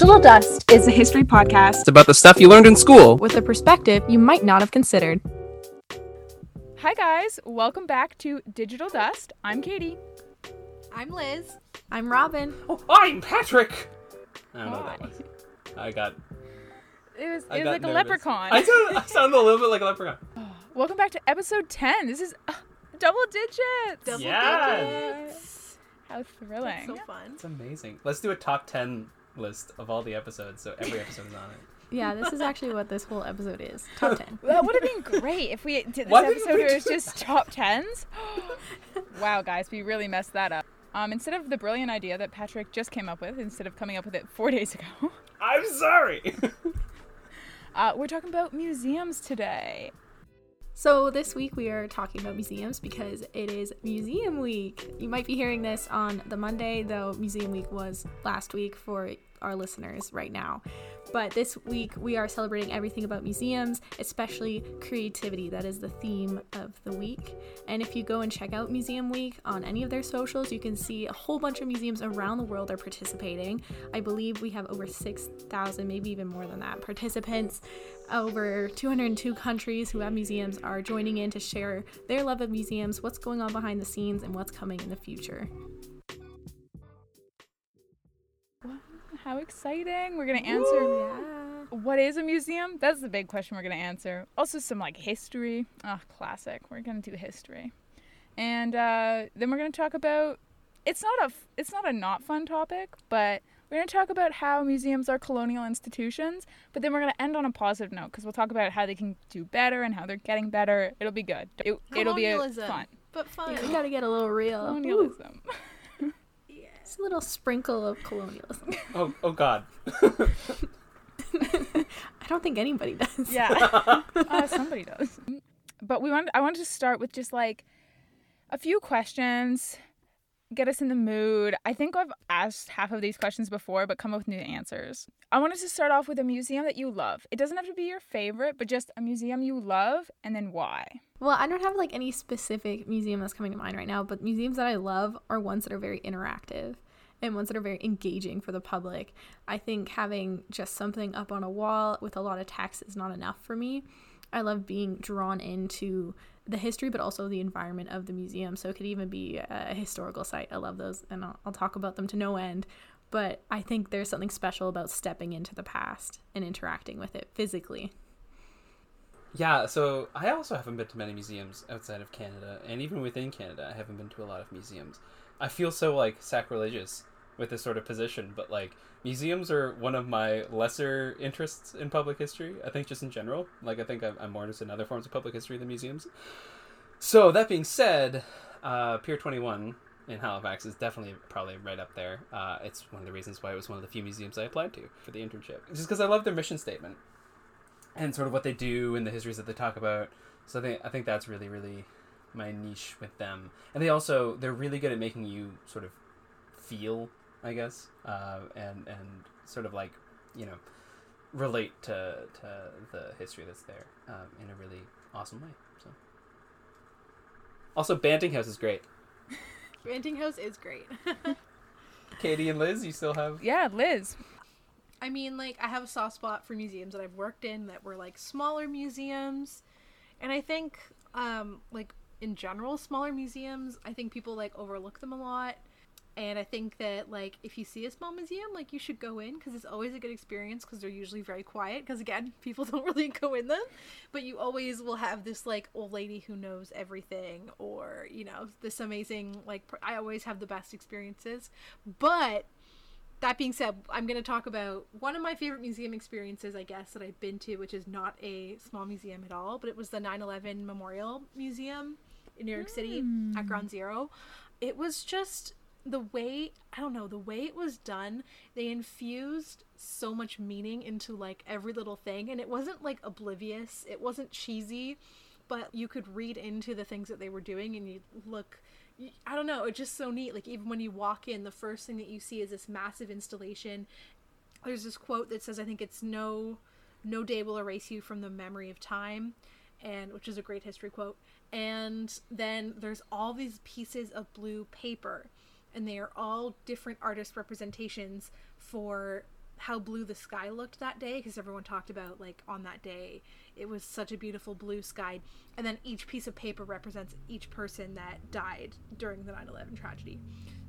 Digital Dust is a history podcast It's about the stuff you learned in school. with a perspective you might not have considered. Hi, guys. Welcome back to Digital Dust. I'm Katie. I'm Lis. I'm Robin. Oh, I'm Patrick. I don't know what that Hi. was. I got. It was, it was got like a leprechaun. I sound, I sound a little bit like a leprechaun. Welcome back to episode 10. This is uh, double digits. Double Yes. digits. How thrilling. So fun. It's amazing. Let's do a top ten list of all the episodes, so every episode is on it. Yeah, this is actually what this whole episode is. Top 10. that would have been great if we did this Why episode where it was do just top tens. wow, guys, we really messed that up. Um, instead of the brilliant idea that Patrick just came up with, instead of coming up with it four days ago, I'm sorry. uh, we're talking about museums today. So, this week we are talking about museums because it is Museum Week. You might be hearing this on the Monday, though Museum Week was last week for our listeners right now. But this week we are celebrating everything about museums, especially creativity. That is the theme of the week. And if you go and check out Museum Week on any of their socials, you can see a whole bunch of museums around the world are participating. I believe we have over 6,000, maybe even more than that, participants. Over 202 countries who have museums are joining in to share their love of museums, what's going on behind the scenes, and what's coming in the future. How exciting! We're gonna answer. Yeah. What is a museum? That's the big question we're going to answer. Also, some like history. Ah, classic. We're going to do history, and uh, then we're going to talk about. It's not a It's not a not fun topic, but we're going to talk about how museums are colonial institutions. But then we're going to end on a positive note because we'll talk about how they can do better and how they're getting better. It'll be good. It, it'll be a fun But fun. Yeah, we gotta get a little real. Ooh, colonialism. Just a little sprinkle of colonialism. oh, oh God. I don't think anybody does. Yeah. uh, somebody does. But we wanted I wanted to start with just like a few questions, get us in the mood. I think I've asked half of these questions before, but come up with new answers. I wanted to start off with a museum that you love. It doesn't have to be your favorite, but just a museum you love and then why. Well, I don't have like any specific museum that's coming to mind right now, but museums that I love are ones that are very interactive and ones that are very engaging for the public. I think having just something up on a wall with a lot of text is not enough for me. I love being drawn into the history, but also the environment of the museum. So it could even be a historical site. I love those, and I'll, I'll talk about them to no end. But I think there's something special about stepping into the past and interacting with it physically. Yeah, so I also haven't been to many museums outside of Canada, and even within Canada, I haven't been to a lot of museums. I feel so like sacrilegious with this sort of position, but like museums are one of my lesser interests in public history. I think just in general, like I think I'm, more interested in other forms of public history than museums. So that being said, uh, Pier Twenty One in Halifax is definitely probably right up there. Uh, it's one of the reasons why it was one of the few museums I applied to for the internship, just because I love their mission statement and sort of what they do and the histories that they talk about. So I think I think that's really really my niche with them. And they also they're really good at making you sort of feel, I guess, uh, and and sort of like you know relate to to the history that's there um, in a really awesome way. So also Banting House is great. Ranting House is great. Katie and Lis, you still have Yeah, Lis. I mean, like, I have a soft spot for museums that I've worked in that were like smaller museums. And I think, um, like, in general, smaller museums, I think people like overlook them a lot. And I think that, like, if you see a small museum, like, you should go in because it's always a good experience because they're usually very quiet. Because, again, people don't really go in them. But you always will have this, like, old lady who knows everything or, you know, this amazing, like, pr- I always have the best experiences. But that being said, I'm going to talk about one of my favorite museum experiences, I guess, that I've been to, which is not a small museum at all, but it was the 9 11 Memorial Museum in New York City hmm. at Ground Zero. It was just the way, I don't know, the way it was done, they infused so much meaning into like every little thing, and it wasn't like oblivious, it wasn't cheesy, but you could read into the things that they were doing and you look I don't know, it's just so neat. Like even when you walk in, the first thing that you see is this massive installation. There's this quote that says, "I think it's no, no day will erase you from the memory of time," and which is a great history quote. And then there's all these pieces of blue paper, and they are all different artist representations for how blue the sky looked that day because everyone talked about like on that day it was such a beautiful blue sky and then each piece of paper represents each person that died during the 9/11 tragedy.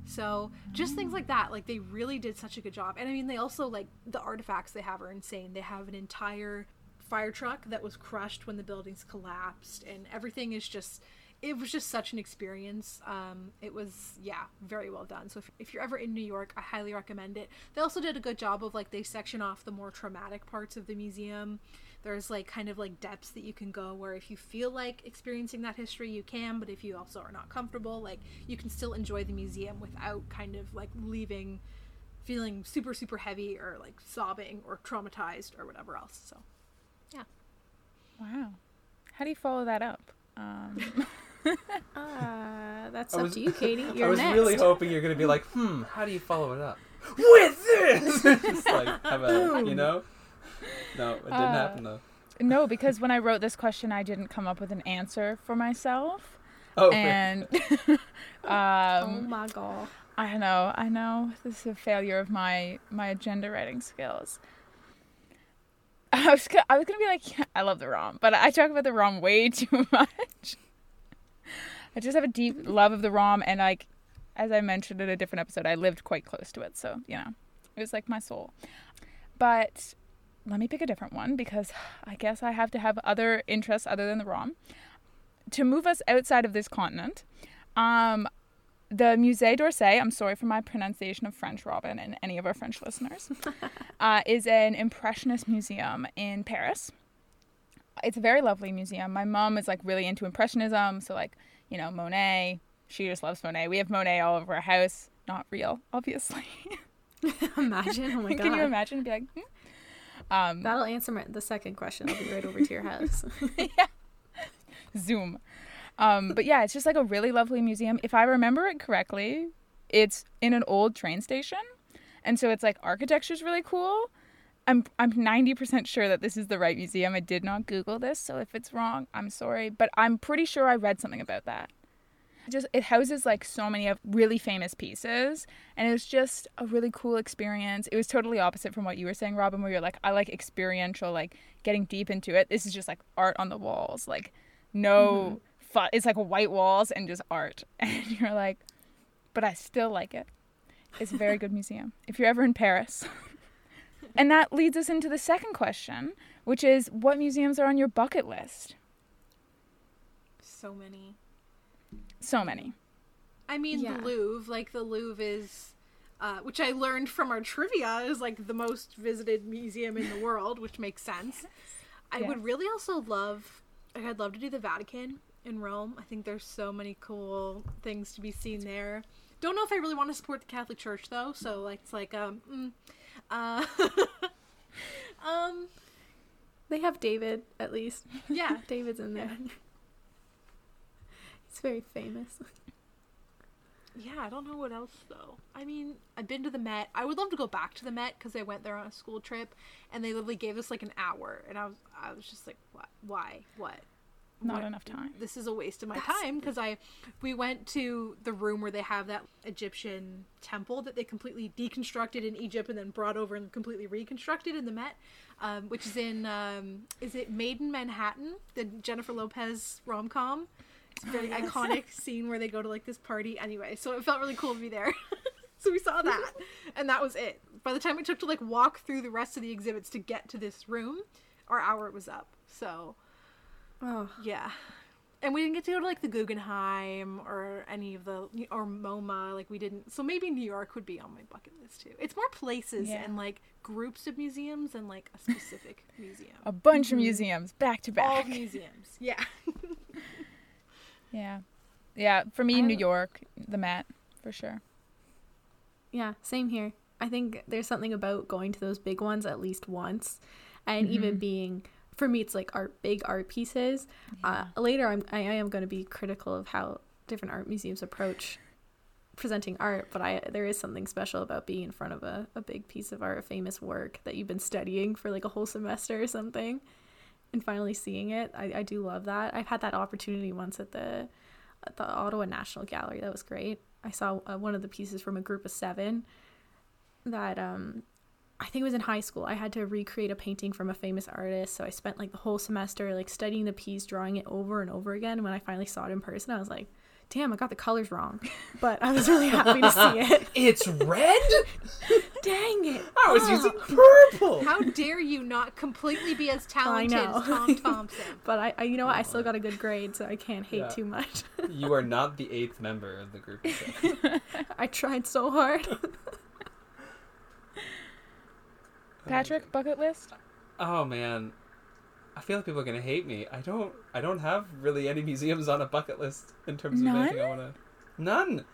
So just things like that, like they really did such a good job. And I mean, they also like the artifacts they have are insane. They have an entire fire truck that was crushed when the buildings collapsed, and everything is just. It was just such an experience. Um, it was, yeah, very well done. So if, if you're ever in New York, I highly recommend it. They also did a good job of like they section off the more traumatic parts of the museum there's like kind of like depths that you can go where if you feel like experiencing that history you can but if you also are not comfortable like you can still enjoy the museum without kind of like leaving feeling super super heavy or like sobbing or traumatized or whatever else so yeah Wow. How do you follow that up? Um, Uh, that's I up was- to you, Katie. You're I was next. really hoping you're gonna be like, hmm, how do you follow it up? With this! Just like have a you know? No, it didn't Uh, happen though. no, because when I wrote this question, I didn't come up with an answer for myself. Oh, fair. and oh um, my god. I know, I know, this is a failure of my my agenda writing skills. I was go- I was gonna be like, yeah, I love the ROM, but I talk about the ROM way too much. I just have a deep love of the ROM, and like, as I mentioned in a different episode, I lived quite close to it, so you know, it was like my soul. But let me pick a different one because I guess I have to have other interests other than the ROM. To move us outside of this continent, um, the Musée d'Orsay, I'm sorry for my pronunciation of French, Robin, and any of our French listeners, uh, is an Impressionist museum in Paris. It's a very lovely museum. My mom is like really into Impressionism, so like, you know, Monet, she just loves Monet. We have Monet all over our house. Not real, obviously. Imagine. Oh my god. Can you imagine? Be like, hmm? Um, That'll answer my, the second question. I'll be right over to your house. Zoom. Um, but yeah, it's just like a really lovely museum. If I remember it correctly, it's in an old train station, and so it's like architecture's really cool. I'm I'm 90% sure that this is the right museum. I did not Google this, so if it's wrong, I'm sorry, but I'm pretty sure I read something about that. It just it houses like so many of really famous pieces, and it was just a really cool experience. It was totally opposite from what you were saying, Robin, where you're like, I like experiential, like getting deep into it. This is just like art on the walls, like no mm-hmm. fu- it's like white walls and just art. And you're like but i still like it. It's a very good museum if you're ever in paris. And that leads us into the second question which is what museums are on your bucket list? So many so many I mean, Yeah. the Louvre, like the Louvre is, uh, which I learned from our trivia, is like the most visited museum in the world, which makes sense. I Yes. would really also love, I'd love to do the Vatican in Rome. I think there's so many cool things to be seen there. Don't know if I really want to support the Catholic Church though, so like it's like um, mm, uh, um, they have David, at least. yeah, David's in there. He's very famous. Yeah, I don't know what else though. I mean, I've been to the Met. I would love to go back to the Met because I went there on a school trip, and they literally gave us like an hour, and I was I was just like, what? Why? What? not What? enough time This is a waste of my time because I we went to the room where they have that Egyptian temple that they completely deconstructed in Egypt and then brought over and completely reconstructed in the Met, um, which is in um, is it Made in Manhattan, the Jennifer Lopez rom com. It's a very oh, iconic scene where they go to like this party. Anyway, so it felt really cool to be there. so we saw that, and that was it. By the time we took to like walk through the rest of the exhibits to get to this room, our hour was up. So Oh, yeah. And we didn't get to go to like the Guggenheim or any of the or MoMA. Like we didn't. So maybe New York would be on my bucket list too. It's more places Yeah. and like groups of museums and like a specific museum. a bunch of mm-hmm. museums back to back. All museums. Yeah. Yeah. Yeah for me I- new york the met for sure. Yeah, same here. I think there's something about going to those big ones at least once, and even being for me, it's like art, big art pieces. Uh, later, I'm I am going to be critical of how different art museums approach presenting art, but I there is something special about being in front of a, a big piece of art, a famous work that you've been studying for like a whole semester or something, and finally seeing it. I, I do love that. I've had that opportunity once at the at the Ottawa National Gallery. That was great. I saw uh, one of the pieces from a group of seven that um I think it was in high school. I had to recreate a painting from a famous artist. So I spent like the whole semester like studying the piece, drawing it over and over again. And when I finally saw it in person, I was like, damn, I got the colors wrong. But I was really happy to see it. It's red. Dang it. I was using purple. How dare you not completely be as talented know. as Tom Thomson? But I, I you know what? I still uh-huh. got a good grade, so I can't hate Yeah. too much. You are not the eighth member of the group. I tried so hard. Patrick, bucket list? Oh man, I feel like people are gonna hate me. I don't. I don't have really any museums on a bucket list in terms of anything I wanna. None.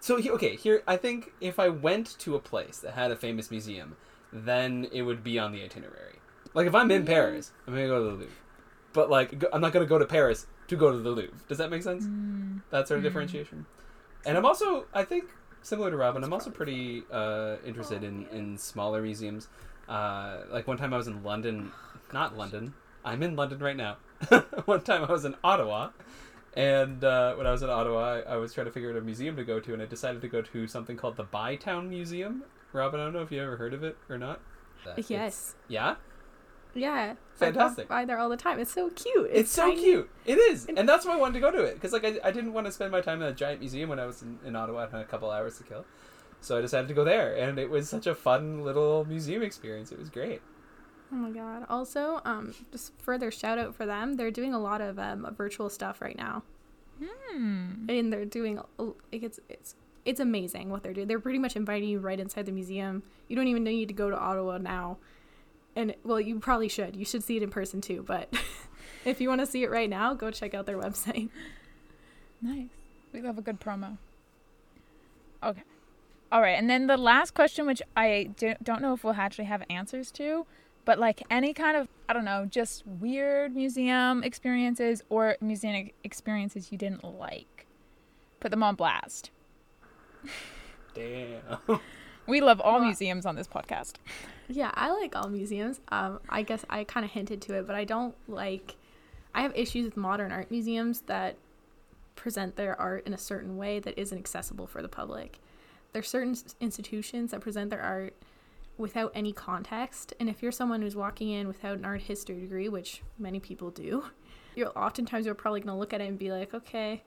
So okay, here I think if I went to a place that had a famous museum, then it would be on the itinerary. Like if I'm in Paris, I'm gonna go to the Louvre. But like I'm not gonna go to Paris to go to the Louvre. Does that make sense? That sort of differentiation. And I'm also, I think, similar to Robin, I'm also pretty uh, interested in, in smaller museums. Uh, like one time I was in London, not London, I'm in London right now. one time I was in Ottawa, and uh, when I was in Ottawa, I, I was trying to figure out a museum to go to, and I decided to go to something called the Bytown Museum. Robin, I don't know if you ever heard of it or not. That- yes. Yeah? Yeah. Fantastic. I walk by there all the time. It's so cute. It's, so tiny. cute. It is, and that's why I wanted to go to it because like I, I didn't want to spend my time in a giant museum when I was in, in Ottawa. and had a couple hours to kill, so I decided to go there, and it was such a fun little museum experience. It was great. Oh my god. Also, um, just further shout out for them. They're doing a lot of um, virtual stuff right now. Hmm. and they're doing like it's it's it's amazing what they're doing. They're pretty much inviting you right inside the museum. You don't even need to go to Ottawa now. And well, you probably should. You should see it in person too, but if you want to see it right now, go check out their website. Nice. We love a good promo. Okay. All right. And then the last question, which I don't know if we'll actually have answers to, but like any kind of, I don't know, just weird museum experiences or museum experiences you didn't like. Put them on blast. Damn. We love all museums on this podcast. Yeah, I like all museums. Um, I guess I kind of hinted to it, but I don't like. I have issues with modern art museums that present their art in a certain way that isn't accessible for the public. There's certain institutions that present their art without any context, and if you're someone who's walking in without an art history degree, which many people do, you're oftentimes you're probably gonna look at it and be like, okay.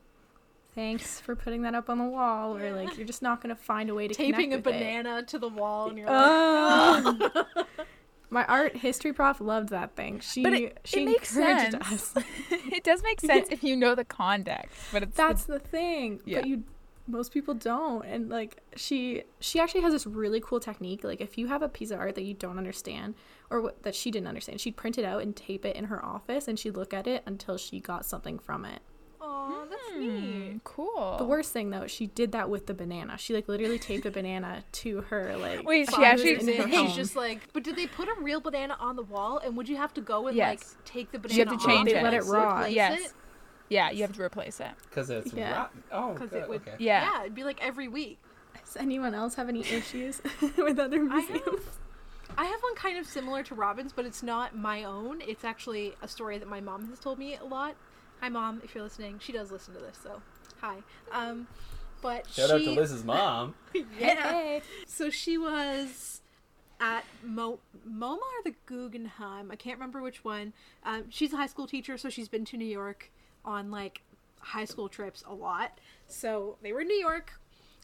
Thanks for putting that up on the wall, or like you're just not gonna find a way to Taping a with it. banana to the wall, and you're Oh. like, My art history prof loved that thing. She But it- she it makes encouraged sense. us. it does make sense if you know the context, but it's the- That's the thing. Yeah. But you most people don't. And like she she actually has this really cool technique. Like if you have a piece of art that you don't understand or what, that she didn't understand, she'd print it out and tape it in her office and she'd look at it until she got something from it. "Oh, that's Hmm, neat." cool. The worst thing though, she did that with the banana. She like literally taped a banana to her like Wait, she actually years in her in, home. she's just like, but did they put a real banana on the wall? And would you have to go and Yes. like take the banana You have to change and it. Let it rot. Yes. it? Yeah, you have to replace it. Because it's Yeah. rotten. Oh, 'Cause good, it would- okay. Yeah. Yeah, it'd be like every week. Does anyone else have any issues with other museums? I museums? have, I have one kind of similar to Robin's, but it's not my own. It's actually a story that my mom has told me a lot. Hi, mom, if you're listening. She does listen to this, so hi. Um, but Shout she, out to Lis's mom. yeah. Hey. So she was at Mo- MoMA or the Guggenheim. I can't remember which one. Um, she's a high school teacher, so she's been to New York on like high school trips a lot. So they were in New York.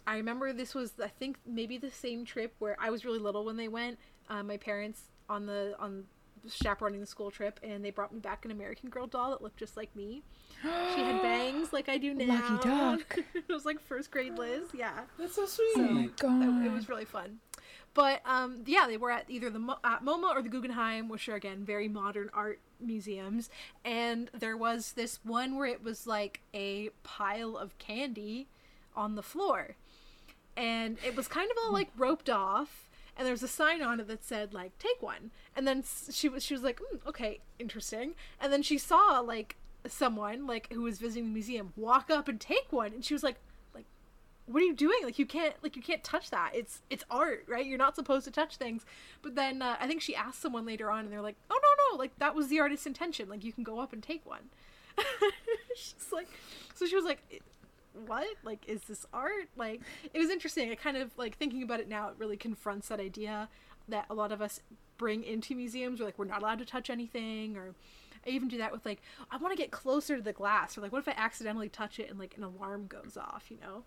I remember this was, I think, maybe the same trip where I was really little when they went. Uh, my parents on the on chaperoning the school trip, and they brought me back an American Girl doll that looked just like me. She had bangs like I do now. Lucky duck. it was like first grade Lis. Yeah. That's so sweet. Oh my god. It, it was really fun. But um, yeah, they were at either the Mo- at MoMA or the Guggenheim, which are again very modern art museums. And there was this one where it was like a pile of candy on the floor, and it was kind of all like roped off. And there was a sign on it that said like "Take one." And then she was she was like, mm, "Okay, interesting." And then she saw like someone like who was visiting the museum walk up and take one, and she was like, "Like, what are you doing like you can't like you can't touch that it's it's art right you're not supposed to touch things but then uh, i think she asked someone later on and they're like oh no no like that was the artist's intention like you can go up and take one she's like so she was like what? Like, is this art? Like, it was interesting. I kind of like thinking about it now. It really confronts that idea that a lot of us bring into museums. We're like, we're not allowed to touch anything, or I even do that with like, I want to get closer to the glass, or like, what if I accidentally touch it and like an alarm goes off? You know.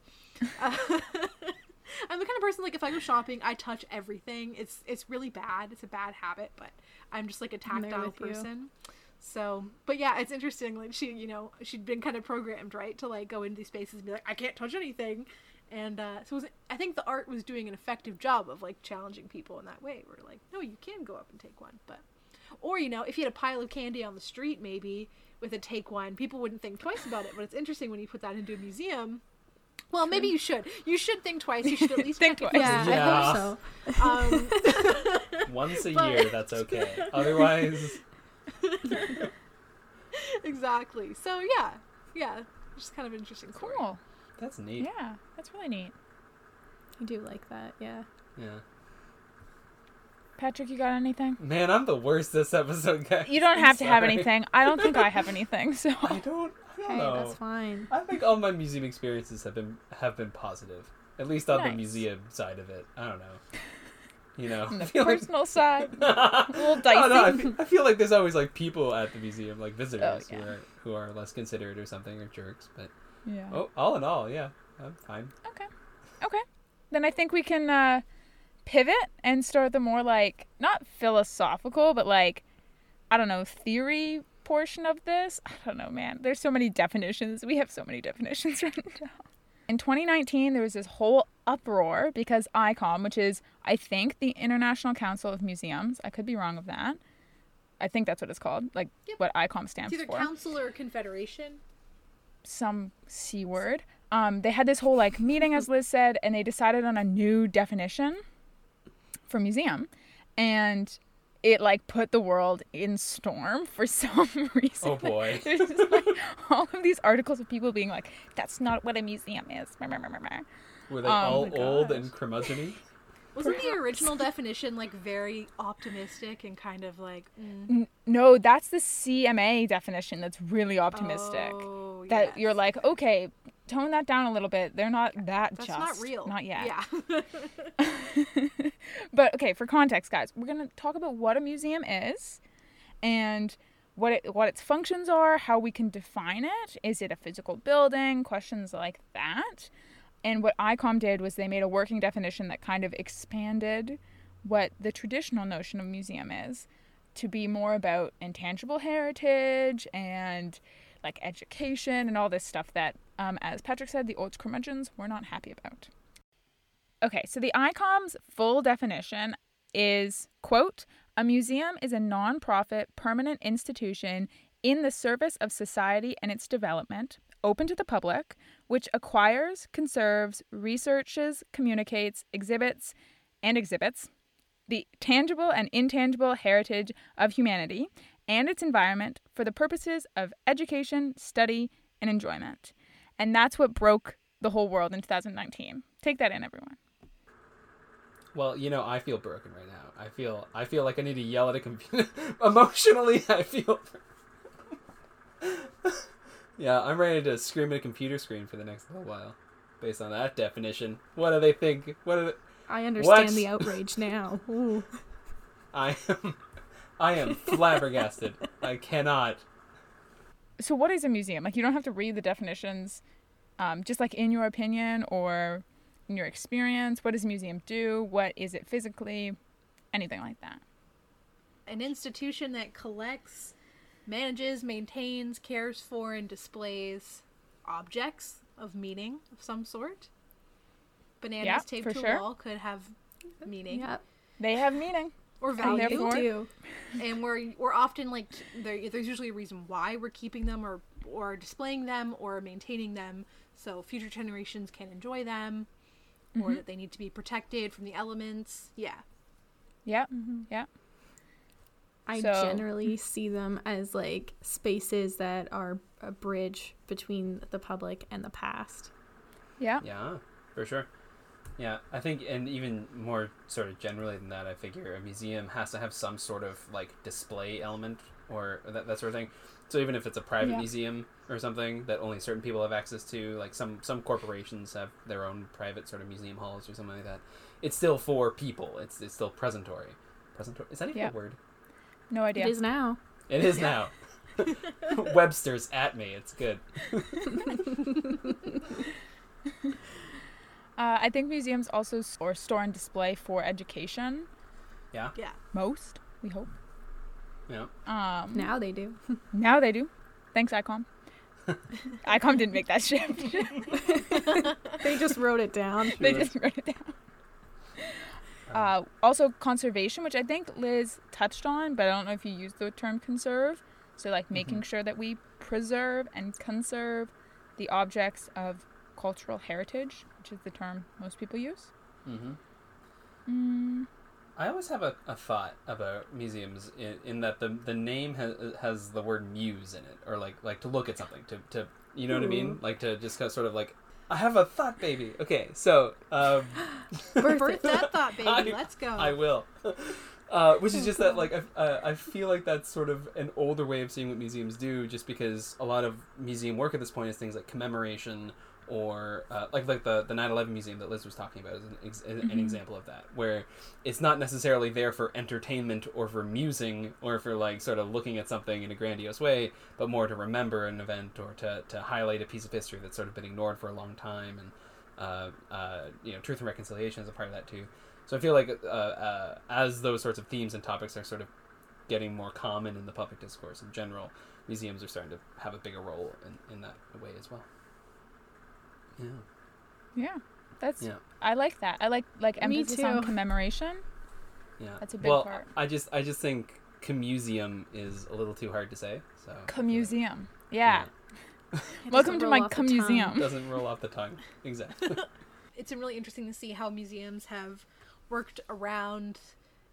Uh, I'm the kind of person like if I go shopping, I touch everything. It's it's really bad. It's a bad habit, but I'm just like a tactile with you. person. So, but yeah, it's interesting. Like she, you know, she'd been kind of programmed, right, to like go into these spaces and be like, I can't touch anything, and uh, so it was, I think the art was doing an effective job of like challenging people in that way. Where like, no, you can go up and take one, but, or you know, if you had a pile of candy on the street, maybe with a take one, people wouldn't think twice about it. But it's interesting when you put that into a museum. Well, maybe you should. You should think twice. You should at least Think twice. first. Yeah, I Yeah. hope so. Um, Once a But- year, that's okay. Otherwise, exactly. So yeah, yeah, just kind of interesting. story. Cool. that's neat. Yeah, that's really neat. I do like that. Yeah. Yeah. Patrick, you got anything? Man, I'm the worst this episode, guys. You don't I'm have to have anything. I don't think I have anything. So I don't. I don't Hey, know. that's fine. I think all my museum experiences have been have been positive, at least on the museum side of it. I don't know. You know, on the feel like personal side, a little I, don't know, I, feel, I feel like there's always like people at the museum, like visitors Oh, yeah. who are who are less considerate or something or jerks. But yeah. oh, all in all, yeah, I'm fine. Okay. Okay. Then I think we can uh, pivot and start the more like not philosophical, but like I don't know theory portion of this. I don't know, man. There's so many definitions. We have so many definitions right now. In 2019, there was this whole uproar because ICOM, which is I think the International Council of Museums, I could be wrong of that. I think that's what it's called, like Yep. what ICOM stands It's either for council or confederation. some c word. Um, they had this whole like meeting, as Lis said, and they decided on a new definition for museum, and it like put the world in storm for some reason. Oh boy. There's just like all of these articles of people being like, "That's not what a museum is." Were they Oh all old and curmudgeony? Wasn't the original definition like very optimistic and kind of like mm, N- No, that's the CMA definition. That's really optimistic. Oh, that you're like, okay, tone that down a little bit. They're not that that's just. not real. Not yet. Yeah. but okay, for context, guys, we're gonna talk about what a museum is, and what it what its functions are, how we can define it. Is it a physical building? Questions like that. And what ICOM did was they made a working definition that kind of expanded what the traditional notion of museum is to be more about intangible heritage and like education and all this stuff that, um, as Patrick said, the old curmudgeons were not happy about. Okay, so the ICOM's full definition is quote, a museum is a nonprofit permanent institution in the service of society and its development, open to the public, which acquires, conserves, researches, communicates, exhibits, and exhibits the tangible and intangible heritage of humanity and its environment for the purposes of education, study, and enjoyment. And that's what broke the whole world in 2019. Take that in, everyone. Well, you know, I feel broken right now. I feel I feel like I need to yell at a computer. Emotionally, I feel. yeah, I'm ready to scream at a computer screen for the next little while, based on that definition. What do they think? What do they... I understand What? the outrage now. Ooh. I am, I am flabbergasted. I cannot. So, what is a museum? Like, you don't have to read the definitions. Um, just like in your opinion or in your experience, what does a museum do? What is it physically? Anything like that. An institution that collects, manages, maintains, cares for, and displays objects of meaning of some sort. Bananas Yeah, taped for to sure. a wall could have meaning Yeah, They have meaning. Or And value. therefore- do. and we're we're often like there, there's usually a reason why we're keeping them or or displaying them or maintaining them so future generations can enjoy them or mm-hmm. that they need to be protected from the elements yeah Yep. Mm-hmm. Yep. I So- generally see them as like spaces that are a bridge between the public and the past. Yeah. Yeah, for sure. Yeah, I think, and even more sort of generally than that, I figure a museum has to have some sort of like display element or that, that sort of thing. So even if it's a private Yeah. museum or something that only certain people have access to, like some some corporations have their own private sort of museum halls or something like that, it's still for people. It's it's still presentory. Presentory is that even Yeah. a word? No idea. It is now. It is now. Webster's at me. It's good. Uh, I think museums also s- or store and display for education. Yeah. Yeah. Most, we hope. Yeah. Um, Now they do. Now they do. Thanks, ICOM. ICOM didn't make that shift. They just wrote it down. they just wrote it down. Uh, also, conservation, which I think Lis touched on, but I don't know if you used the term conserve. So, like making sure that we preserve and conserve the objects of cultural heritage, which is the term most people use. Mm-hmm. Mm, I always have a, a thought about museums in, in that the the name has has the word muse in it, or like like to look at something, to, to you know what I mean, like to just kind of sort of like I have a thought, baby. Okay, so um, Birth that thought, baby. I- Let's go. I will. Uh, which is just that, like, I, uh, I feel like that's sort of an older way of seeing what museums do, just because a lot of museum work at this point is things like commemoration or uh, like like the the 9/11 museum that Lis was talking about is an, ex- an example of that, where it's not necessarily there for entertainment or for musing or for like sort of looking at something in a grandiose way, but more to remember an event or to to highlight a piece of history that's sort of been ignored for a long time and. Uh, uh, you know, truth and reconciliation is a part of that too. So I feel like uh, uh, as those sorts of themes and topics are sort of getting more common in the public discourse in general, museums are starting to have a bigger role in, in that way as well. Yeah. yeah, that's. Yeah. I like that. I like like Me emphasis on commemoration. Yeah. That's a big well, part. I just I just think commuseum is a little too hard to say. So I feel like- Commuseum. Yeah. It Welcome to my off commuseum. doesn't roll off the tongue. Exactly. it's been really interesting to see how museums have worked around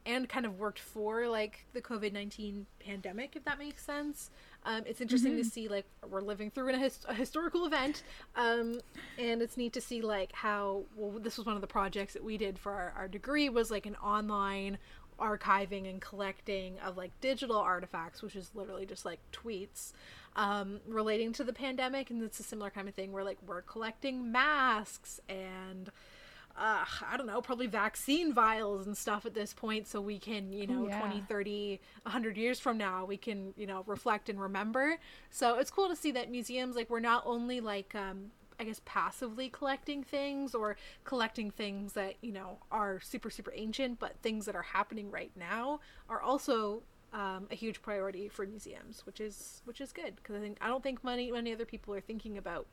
and kind of worked for like the COVID nineteen pandemic, if that makes sense. Um, it's interesting to see like we're living through an, a, his- a historical event, um, and it's neat to see like how well this was one of the projects that we did for our, our degree was like an online archiving and collecting of like digital artifacts, which is literally just like tweets um, relating to the pandemic. And it's a similar kind of thing where like we're collecting masks and uh, I don't know, probably vaccine vials and stuff at this point so we can, you know, yeah. 20, 30, 100 years from now, we can, you know, reflect and remember. So it's cool to see that museums, like, we're not only like, um, I guess, passively collecting things or collecting things that, you know, are super, super ancient, but things that are happening right now are also um, a huge priority for museums, which is which is good because I think I don't think many many other people are thinking about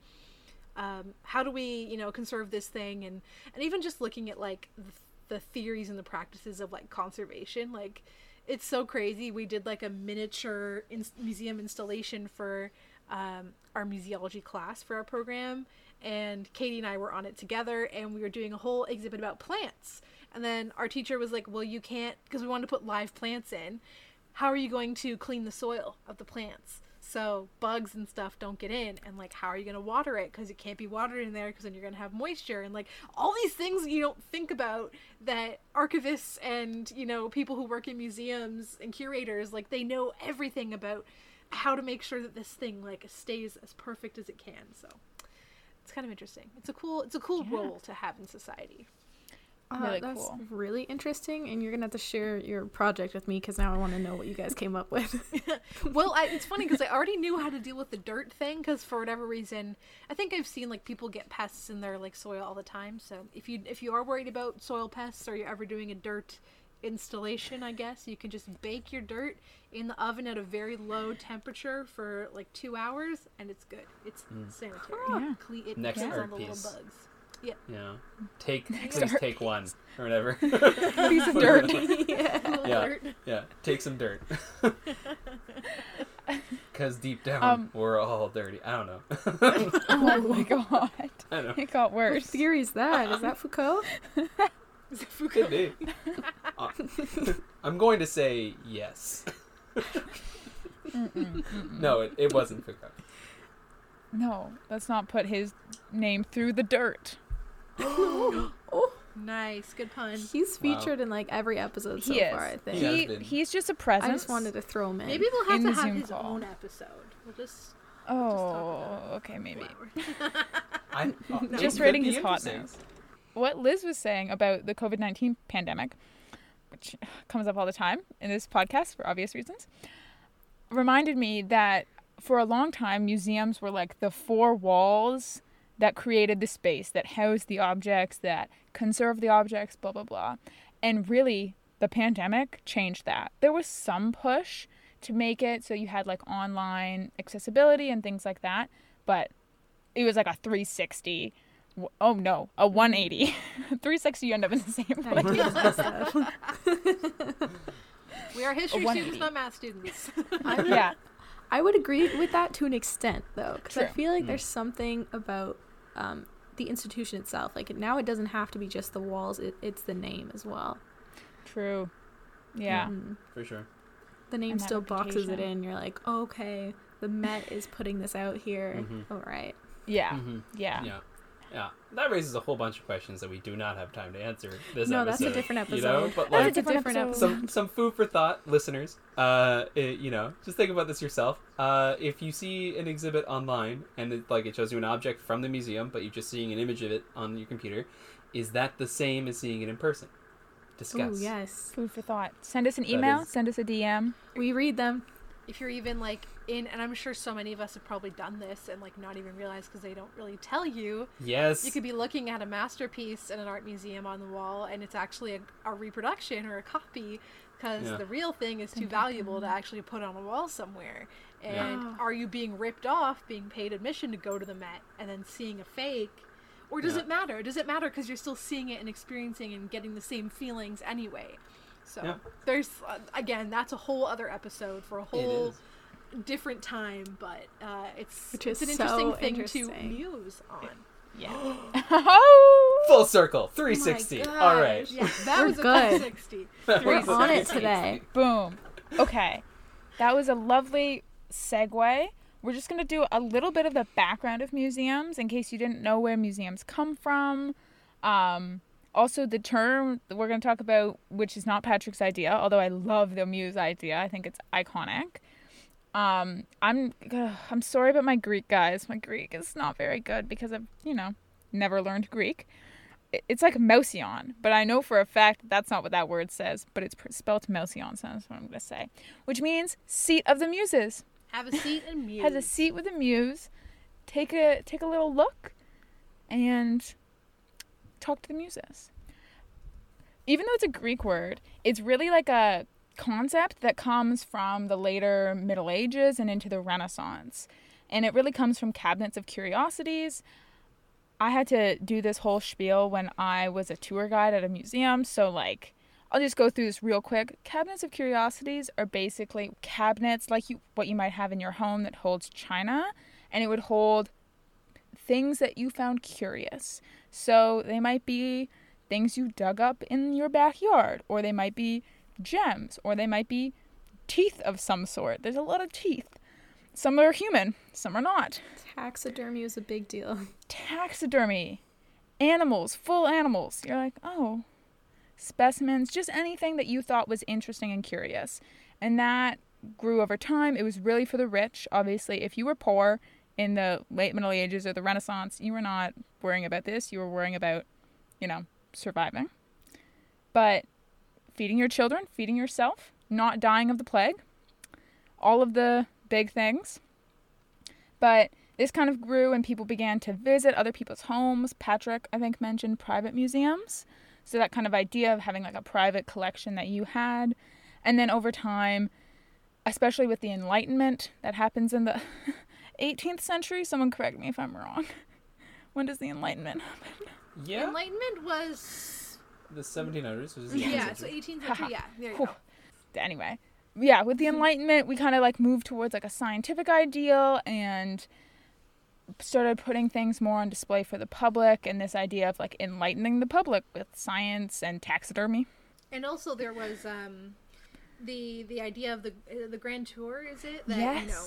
um, how do we you know conserve this thing? And and even just looking at like the, the theories and the practices of like conservation like it's so crazy. We did like a miniature in- museum installation for um, our museology class for our program. And katie and i were on it together and we were doing a whole exhibit about plants. And then our teacher was like well you can't because we wanted to put live plants in. How are you going to clean the soil of the plants so bugs and stuff don't get in and like how are you going to water it? Because it can't be watered in there because then you're going to have moisture and like all these things you don't think about that archivists and you know people who work in museums and curators like they know everything about how to make sure that this thing like stays as perfect as it can so. It's kind of interesting. It's a cool it's a cool Yeah. role to have in society Uh, Really that's cool. really interesting, and you're gonna have to share your project with me because now I want to know what you guys came up with. well I, it's funny because i already knew how to deal with the dirt thing because for whatever reason i think i've seen like people get pests in their like soil all the time so if you if you are worried about soil pests or you're ever doing a dirt installation i guess you can just bake your dirt in the oven at a very low temperature for like two hours and it's good it's sanitary Yeah. Cle- it Next kills all art the little piece. bugs Yeah. Take Next please art take one or whatever. Piece of dirt. yeah. Yeah. dirt. yeah. Take some dirt. Because deep down Um, we're all dirty. I don't know. oh my god. I know. It got What worse. theory is that? Is that Foucault? Is it Foucault? Could be. Uh, I'm going to say yes. no, it, it wasn't Foucault. No, let's not put his name through the dirt. Nice, good pun. He's Wow. featured in like every episode so He is. far, I think. Yeah. He, he's just a presence. I just wanted to throw him in. Maybe we'll have In to have Zoom his call. own episode. We'll just Oh, okay, maybe. I, uh, Just that'd rating his hotness. What Lis was saying about the COVID 19 pandemic, which comes up all the time in this podcast for obvious reasons, reminded me that for a long time, museums were like the four walls that created the space, that housed the objects, that conserved the objects, blah, blah, blah. And really, the pandemic changed that. There was some push to make it so you had like online accessibility and things like that, but it was like a 360 oh no a 180 360 you end up in the same place Ideas and stuff. we are history 180. students, not math students. Yeah I would agree with that to an extent, though, because I feel like Mm. there's something about um, the institution itself. Like now, it doesn't have to be just the walls; it, it's the name as well. true yeah Mhm. For sure. The name And still boxes it in. You're like, oh, okay, the Met is putting this out here. Mhm. All right. yeah Mhm. yeah Yeah. Yeah. That raises a whole bunch of questions that we do not have time to answer this No, that's a different episode, different You know, episode. but That's like a different, different episode. some some food for thought, listeners. Uh, it- you know, just think about this yourself. Uh, if you see an exhibit online and it, like it shows you an object from the museum, but you're just seeing an image of it on your computer, is that the same as seeing it in person? Oh Discuss. yes, food for thought send us an email is- send us a dm we read them. if you're even like in, and I'm sure so many of us have probably done this and like not even realized because they don't really tell you. Yes. You could be looking at a masterpiece in an art museum on the wall, and it's actually a, a reproduction or a copy, because Yeah. the real thing is too valuable to actually put on a wall somewhere. And Yeah. are you being ripped off, being paid admission to go to the Met, and then seeing a fake? Or does Yeah. it matter? Does it matter because you're still seeing it and experiencing and getting the same feelings anyway? So Yeah. there's uh, again, that's a whole other episode for a whole is. Different time, but uh, it's Which it's is an interesting so thing to muse on. yeah oh Full circle. 360. All right. Yeah, that We're was a good. 360. We're on it today. Boom. Okay. That was a lovely segue. We're just going to do a little bit of the background of museums in case you didn't know where museums come from. Um, also, the term that we're going to talk about, which is not Patrick's idea, although I love the muse idea, I think it's iconic. Um, I'm ugh, I'm sorry about my Greek, guys. My Greek is not very good because I've you know never learned Greek. It's like Mousion, but I know for a fact that that's not what that word says, but it's spelled Mousion, so that's what I'm going to say. Which means seat of the muses. Have a seat and muse. Has a seat with a muse. Take a take a little look and talk to the muses. Even though it's a Greek word, it's really like a concept that comes from the later Middle Ages and into the Renaissance. And it really comes from cabinets of curiosities. I had to do this whole spiel when I was a tour guide at a museum, so like I'll just go through this real quick. Cabinets of curiosities are basically cabinets like you what you might have in your home that holds china and it would hold things that you found curious. So they might be things you dug up in your backyard or they might be gems or they might be teeth of some sort. There's a lot of teeth. Some are human, some are not. Taxidermy is a big deal. Taxidermy, animals, full animals. You're like, oh, specimens, just anything that you thought was interesting and curious. And that grew over time. It was really for the rich. Obviously, if you were poor in the late Middle Ages or the Renaissance, you were not worrying about this. You were worrying about, you know, surviving. But feeding your children, feeding yourself, not dying of the plague, all of the big things. But this kind of grew and people began to visit other people's homes. Patrick, I think, mentioned private museums. So that kind of idea of having like a private collection that you had. And then over time, especially with the Enlightenment that happens in the 18th century, someone correct me if I'm wrong. When does the Enlightenment happen? Yeah. Enlightenment was The 1700s was the yeah, so century. 18th century. Yeah, there you go. Anyway, yeah, with the Enlightenment, we kind of like moved towards like a scientific ideal and started putting things more on display for the public and this idea of like enlightening the public with science and taxidermy. And also there was um, the the idea of the uh, the Grand Tour. Is it that you know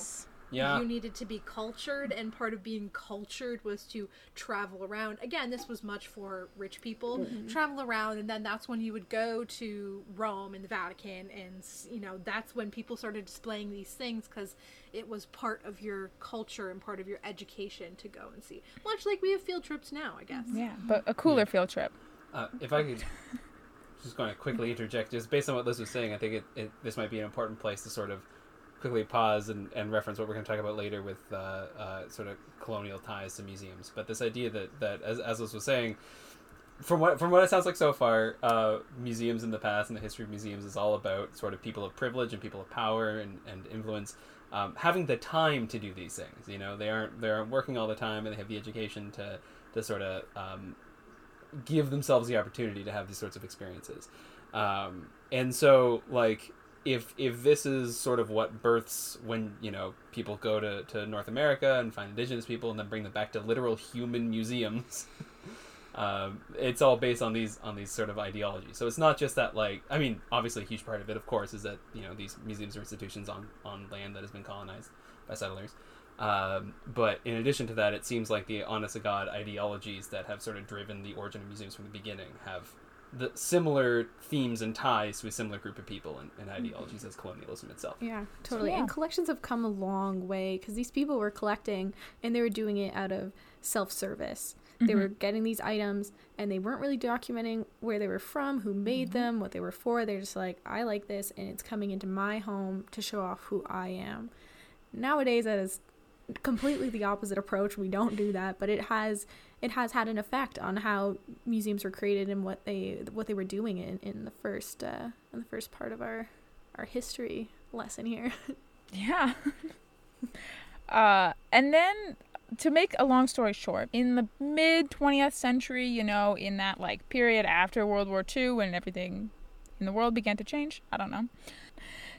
Yeah. you needed to be cultured and part of being cultured was to travel around. Again this was much for rich people. Travel around and then that's when you would go to rome and the vatican and you know that's when people started displaying these things because it was part of your culture and part of your education to go and see. Much like we have field trips now i guess. Yeah, but a cooler field trip. Uh, if I could just going to quickly interject, just based on what Lis was saying, I think it, it this might be an important place to sort of quickly pause and, and reference what we're going to talk about later with uh, uh, sort of colonial ties to museums. But this idea that, that as, as Lis was saying, from what from what it sounds like so far, uh, museums in the past and the history of museums is all about sort of people of privilege and people of power and, and influence um, having the time to do these things. You know, they aren't they aren't working all the time and they have the education to to sort of um, give themselves the opportunity to have these sorts of experiences. Um, and so, like, if if this is sort of what births when you know people go to, to North America and find indigenous people and then bring them back to literal human museums, um, it's all based on these on these sort of ideologies. So it's not just that like I mean, obviously a huge part of it, of course, is that you know these museums are institutions on on land that has been colonized by settlers. Um, but in addition to that, it seems like the honest to God ideologies that have sort of driven the origin of museums from the beginning have the similar themes and ties to a similar group of people and, and mm-hmm. ideologies as colonialism itself. Yeah, totally. yeah. And collections have come a long way because these people were collecting and they were doing it out of self service. They were mm-hmm. getting these items and they weren't really documenting where they were from, who made mm-hmm. them, what they were for. They're just like, I like this and it's coming into my home to show off who I am. Nowadays, that is completely the opposite approach. We don't do that, but it has it has had an effect on how museums were created and what they what they were doing in, in the first uh, in the first part of our our history lesson here. Yeah. uh, and then to make a long story short, in the mid 20th century, you know, in that like period after World War II when everything in the world began to change, I don't know.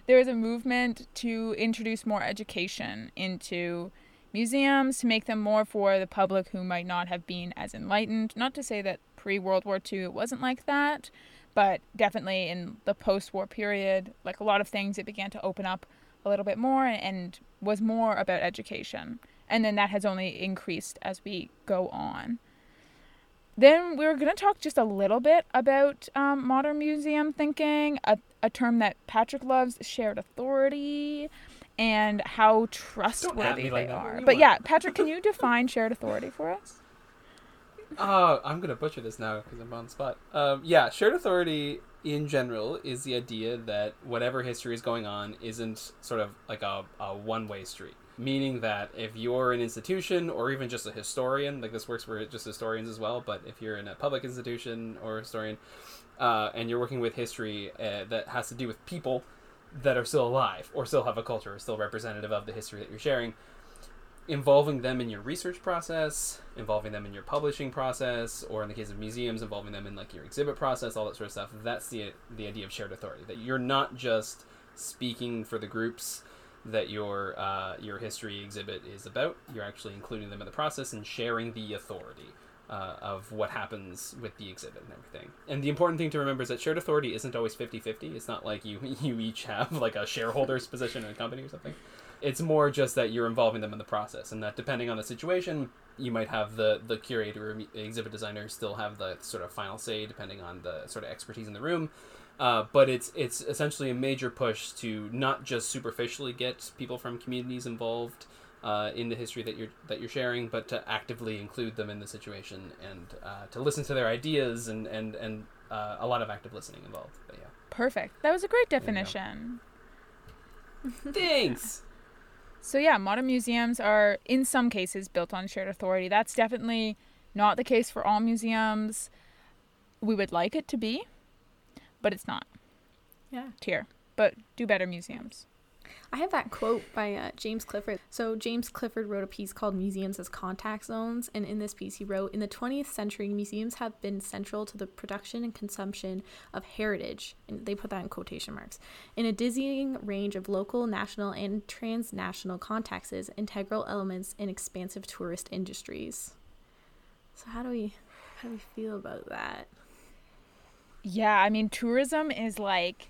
There was a movement to introduce more education into museums to make them more for the public who might not have been as enlightened. Not to say that pre World War II it wasn't like that, but definitely in the post war period, like a lot of things, it began to open up a little bit more and was more about education. And then that has only increased as we go on. Then we're going to talk just a little bit about um, modern museum thinking, a term that Patrick loves, shared authority, and how trustworthy like they are. But yeah, Patrick, can you define shared authority for us? Oh, I'm gonna butcher this now because I'm on the spot. Um, yeah, shared authority in general is the idea that whatever history is going on isn't sort of like a, a one-way street. Meaning that if you're an institution or even just a historian, like this works for just historians as well, but if you're in a public institution or historian, uh, and you're working with history uh, that has to do with people that are still alive or still have a culture or still representative of the history that you're sharing, involving them in your research process, involving them in your publishing process, or in the case of museums, involving them in like your exhibit process, all that sort of stuff. That's the the idea of shared authority. That you're not just speaking for the groups that your uh, your history exhibit is about. You're actually including them in the process and sharing the authority. Uh, of what happens with the exhibit and everything. And the important thing to remember is that shared authority isn't always 50-50. It's not like you you each have like a shareholder's position in a company or something. It's more just that you're involving them in the process, and that depending on the situation, you might have the the curator or exhibit designer still have the sort of final say, depending on the sort of expertise in the room. Uh, but it's it's essentially a major push to not just superficially get people from communities involved uh, in the history that you're that you're sharing, but to actively include them in the situation and uh, to listen to their ideas and and and uh, a lot of active listening involved. But yeah, Perfect. That was a great definition. thanks. So yeah, modern museums are in some cases built on shared authority. That's definitely not the case for all museums. We would like it to be, but it's not. Yeah. Here, but do better museums. I have that quote by uh, James Clifford. So, James Clifford wrote a piece called Museums as Contact Zones. And in this piece, he wrote In the 20th century, museums have been central to the production and consumption of heritage. And they put that in quotation marks. In a dizzying range of local, national, and transnational contexts, integral elements in expansive tourist industries. So, how do we. How do we feel about that? Yeah, I mean, tourism is like,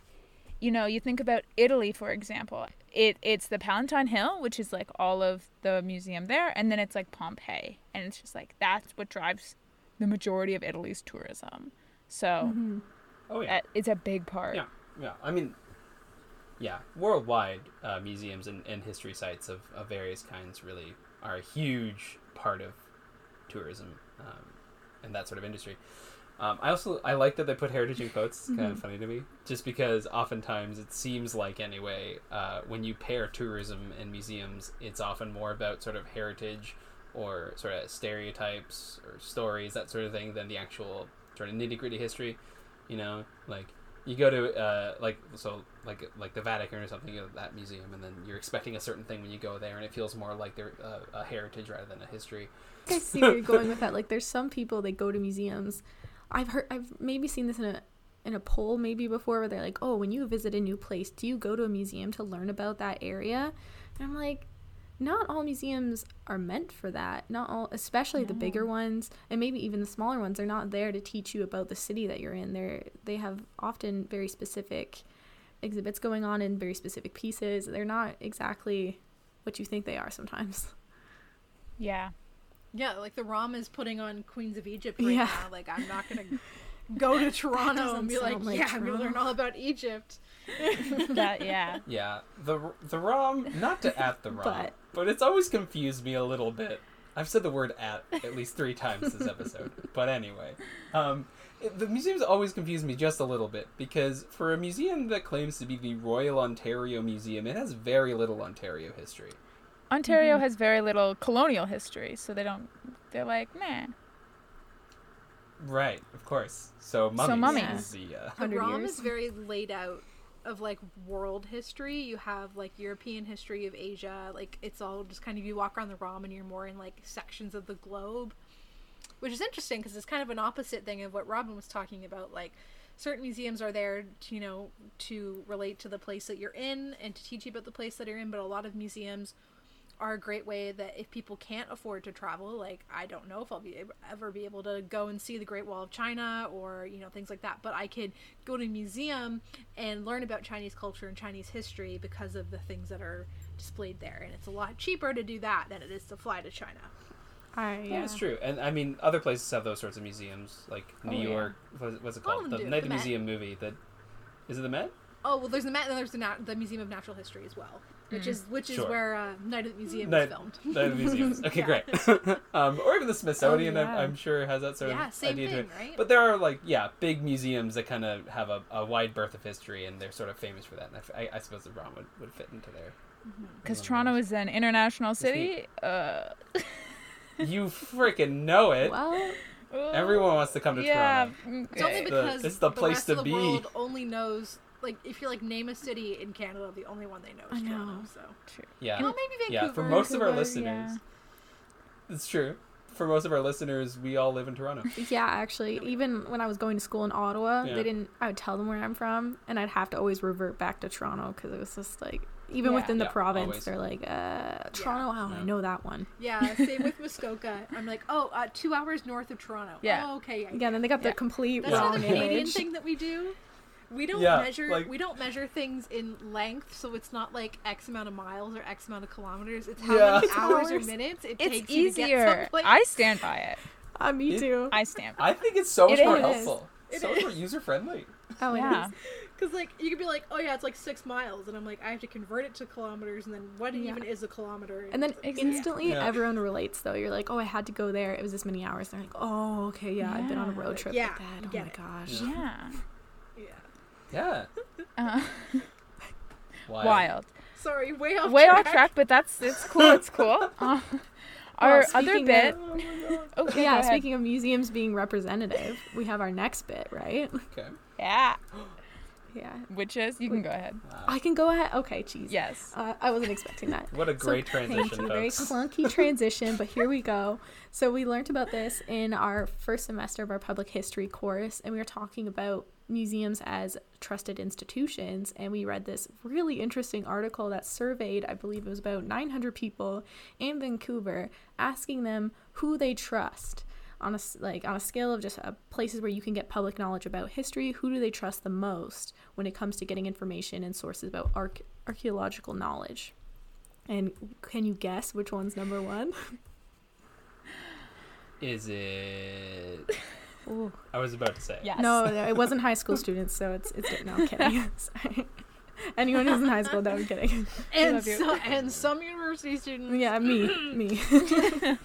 you know, you think about Italy, for example. it it's the Palatine Hill, which is like all of the museum there, and then it's like Pompeii, and it's just like that's what drives the majority of Italy's tourism. So Oh yeah. that- it's a big part. Yeah, yeah. I mean, yeah, worldwide uh, museums and, and history sites of, of various kinds really are a huge part of tourism um, and that sort of industry. Um, I also I like that they put heritage in quotes. It's kind of funny to me, just because oftentimes it seems like anyway uh, when you pair tourism and museums, it's often more about sort of heritage or sort of stereotypes or stories that sort of thing than the actual sort of nitty gritty history. You know, like you go to uh, like so like like the Vatican or something, you to that museum, and then you're expecting a certain thing when you go there, and it feels more like they're uh, a heritage rather than a history. I see where you're going with that. Like, there's some people that go to museums. I've heard, I've maybe seen this in a in a poll maybe before, where they're like, "Oh, when you visit a new place, do you go to a museum to learn about that area?" And I'm like, not all museums are meant for that. Not all, especially the bigger ones, and maybe even the smaller ones. They're not there to teach you about the city that you're in. They're they have often very specific exhibits going on in very specific pieces. They're not exactly what you think they are sometimes. Yeah. Yeah, like the ROM is putting on Queens of Egypt right Yeah. now. Like I'm not gonna go to Toronto and be like, like yeah, I'm gonna learn all about Egypt. That yeah. Yeah, the the ROM, not to at the ROM, but, But- it's always confused me a little bit. I've said the word at at least three times this episode, but anyway, um, it, the museums always confuse me just a little bit because for a museum that claims to be the Royal Ontario Museum, it has very little Ontario history. Ontario Mm-hmm. has very little colonial history, so they don't. They're like, nah. Right, of course. So mummies, So mummies. is the uh, The ROM years. is very laid out of like world history. You have like European history of Asia. Like it's all just kind of you walk around the ROM and you're more in like sections of the globe, which is interesting because it's kind of an opposite thing of what Robin was talking about. Like certain museums are there to you know to relate to the place that you're in and to teach you about the place that you're in, but a lot of museums are a great way that if people can't afford to travel, like I don't know if I'll be ever be able to go and see the Great Wall of China or you know things like that, but I could go to a museum and learn about Chinese culture and Chinese history because of the things that are displayed there, and it's a lot cheaper to do that than it is to fly to China. I, Yeah, it's true, and I mean other places have those sorts of museums, like oh, New Oh. York. What's, what's it called? The do. Night The of the Museum movie. That is it. The Met. Oh well, there's the Met, and there's the nat- the Museum of Natural History as well, which is which is Sure. where uh, Night at the Museum Night, was filmed. Night of the Museum. Okay, great. um, or even the Smithsonian, Oh, I'm. I'm sure has that sort Yeah, of same idea to thing, it. right? But there are like yeah, big museums that kind of have a, a wide berth of history, and they're sort of famous for that. And I f- I, I suppose the ROM would, would fit into there. Because Toronto is an international city. Uh, You freaking know it. Well, Everyone wants to come to yeah. Toronto. It's only okay. The- because it's the place rest to of the be. world only knows like if you're like name a city in Canada, the only one they know is I know. Toronto. So Yeah, well, maybe Vancouver. yeah. For most of our listeners, yeah. it's true. For most of our listeners, we all live in Toronto. yeah, actually, even when I was going to school in Ottawa, Yeah. they didn't. I would tell them where I'm from, and I'd have to always revert back to Toronto because it was just like, even Yeah. within the Yeah, province, always. they're like, uh, Toronto. Oh, Yeah. I know that one. yeah, same with Muskoka. I'm like, oh, uh, two hours north of Toronto. Yeah. Oh, okay. Yeah. Yeah, then they got Yeah. the complete That's wrong another Canadian thing that we do. We don't Yeah, measure like- we don't measure things in length, so it's not like X amount of miles or X amount of kilometers. It's how Yeah. many hours or minutes it It's takes you to get easier. someplace. I stand by it. Uh, me It- too. I stand. I think it's so much It more is. helpful. It so much more user friendly. oh, Yeah. Because like you could be like, oh yeah, it's like six miles, and I'm like, I have to convert it to kilometers, and then what Yeah. even is a kilometer? And then Exactly. instantly, Yeah. everyone relates. Though you're like, oh, I had to go there. It was this many hours. And They're like, oh, okay, yeah, I've been on a road trip Yeah, like that. Oh my it. gosh. Yeah. Yeah. Yeah. Uh, Wild. wild. Sorry, way off. Way track. off track, but that's it's cool. It's cool. Uh, our Well, other bit. of- Oh. Okay, yeah, speaking of museums being representative, we have our next bit, right? Okay. Yeah. Yeah. Which is you can go ahead. Wow. I can go ahead. Okay, cheese. Yes. Uh, I wasn't expecting that. What a So, great Thank transition, you. Very clunky transition, but here we go. So we learned about this in our first semester of our public history course, and we were talking about museums as trusted institutions. And we read this really interesting article that surveyed, I believe it was about 900 people in Vancouver, asking them who they trust. on a like on a scale of just uh, places where you can get public knowledge about history, who do they trust the most when it comes to getting information and sources about arch- archaeological knowledge? And can you guess which one's number one? Is it? Ooh. I was about to say. Yes. No, no, it wasn't high school students, so it's it's no I'm kidding. Sorry. Anyone who's in high school, no, I'm kidding. And so, and some university students. Yeah, me, me.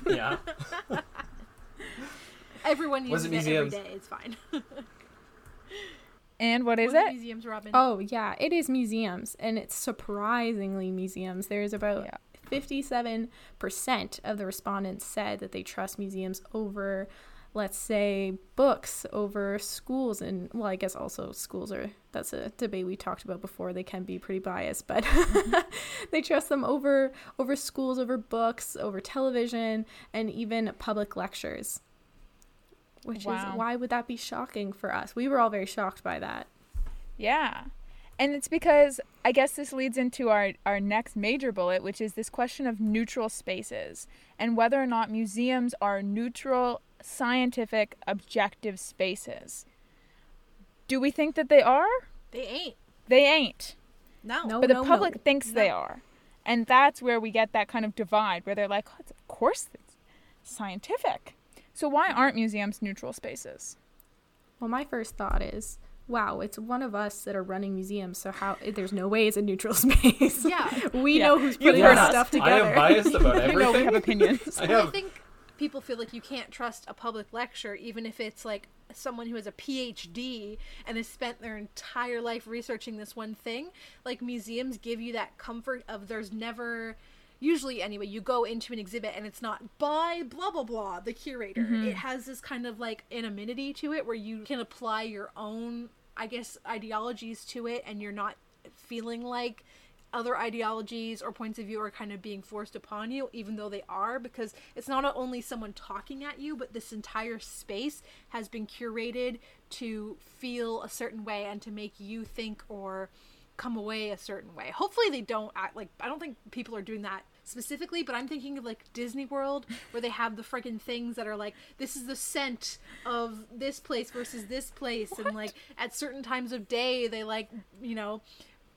Yeah. Everyone uses it it, museums? day. It's fine. And what is Was it? Museums, Robin. Oh yeah, it is museums, and it's surprisingly museums. There's about Yeah. fifty-seven percent of the respondents said that they trust museums over, let's say, books, over schools, and well, I guess also schools are. That's a debate we talked about before. They can be pretty biased, but they trust them over over schools, over books, over television, and even public lectures. Which Wow. is why would that be shocking for us? We were all very shocked by that. Yeah. And it's because I guess this leads into our, our next major bullet, which is this question of neutral spaces and whether or not museums are neutral, scientific, objective spaces. Do we think that they are? They ain't. They ain't. No. No. But the no, public thinks they are. And that's where we get that kind of divide where they're like, oh, it's- of course it's scientific. So why aren't museums neutral spaces? Well, my first thought is, wow, it's one of us that are running museums, so how there's no way it's a neutral space. Yeah. we Yeah. know who's putting heard our us. stuff I together. am biased about You know everything. we have opinions. I Well, I think people feel like you can't trust a public lecture, even if it's like someone who has a PhD and has spent their entire life researching this one thing. Like museums give you that comfort of there's never. Usually, anyway, you go into an exhibit and it's not by blah blah blah the curator. Mm-hmm. It has this kind of like anonymity to it where you can apply your own, I guess, ideologies to it, and you're not feeling like other ideologies or points of view are kind of being forced upon you, even though they are, because it's not only someone talking at you, but this entire space has been curated to feel a certain way and to make you think or come away a certain way. Hopefully, they don't act like I don't think people are doing that specifically, but I'm thinking of like Disney World where they have the friggin' things that are like this is the scent of this place versus this place, and like at certain times of day they like you know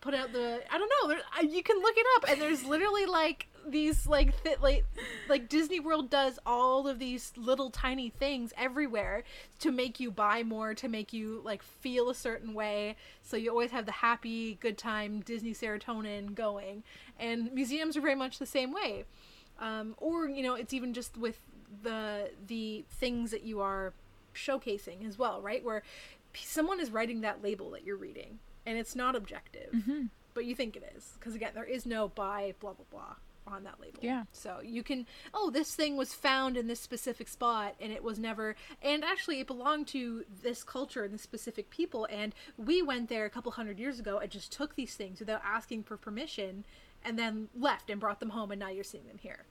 put out the I don't know. There, you can look it up, and there's literally like these like th- like like Disney World does all of these little tiny things everywhere to make you buy more, to make you like feel a certain way. So you always have the happy, good time Disney serotonin going, and museums are very much the same way. Um, or you know, it's even just with the the things that you are showcasing as well, right? Where someone is writing that label that you're reading, and it's not objective, but you think it is because again, there is no by blah blah blah on that label. Yeah. So you can, oh, this thing was found in this specific spot, and it was never, and actually it belonged to this culture and this specific people, and we went there a couple hundred years ago and just took these things without asking for permission, and then left and brought them home, and now you're seeing them here.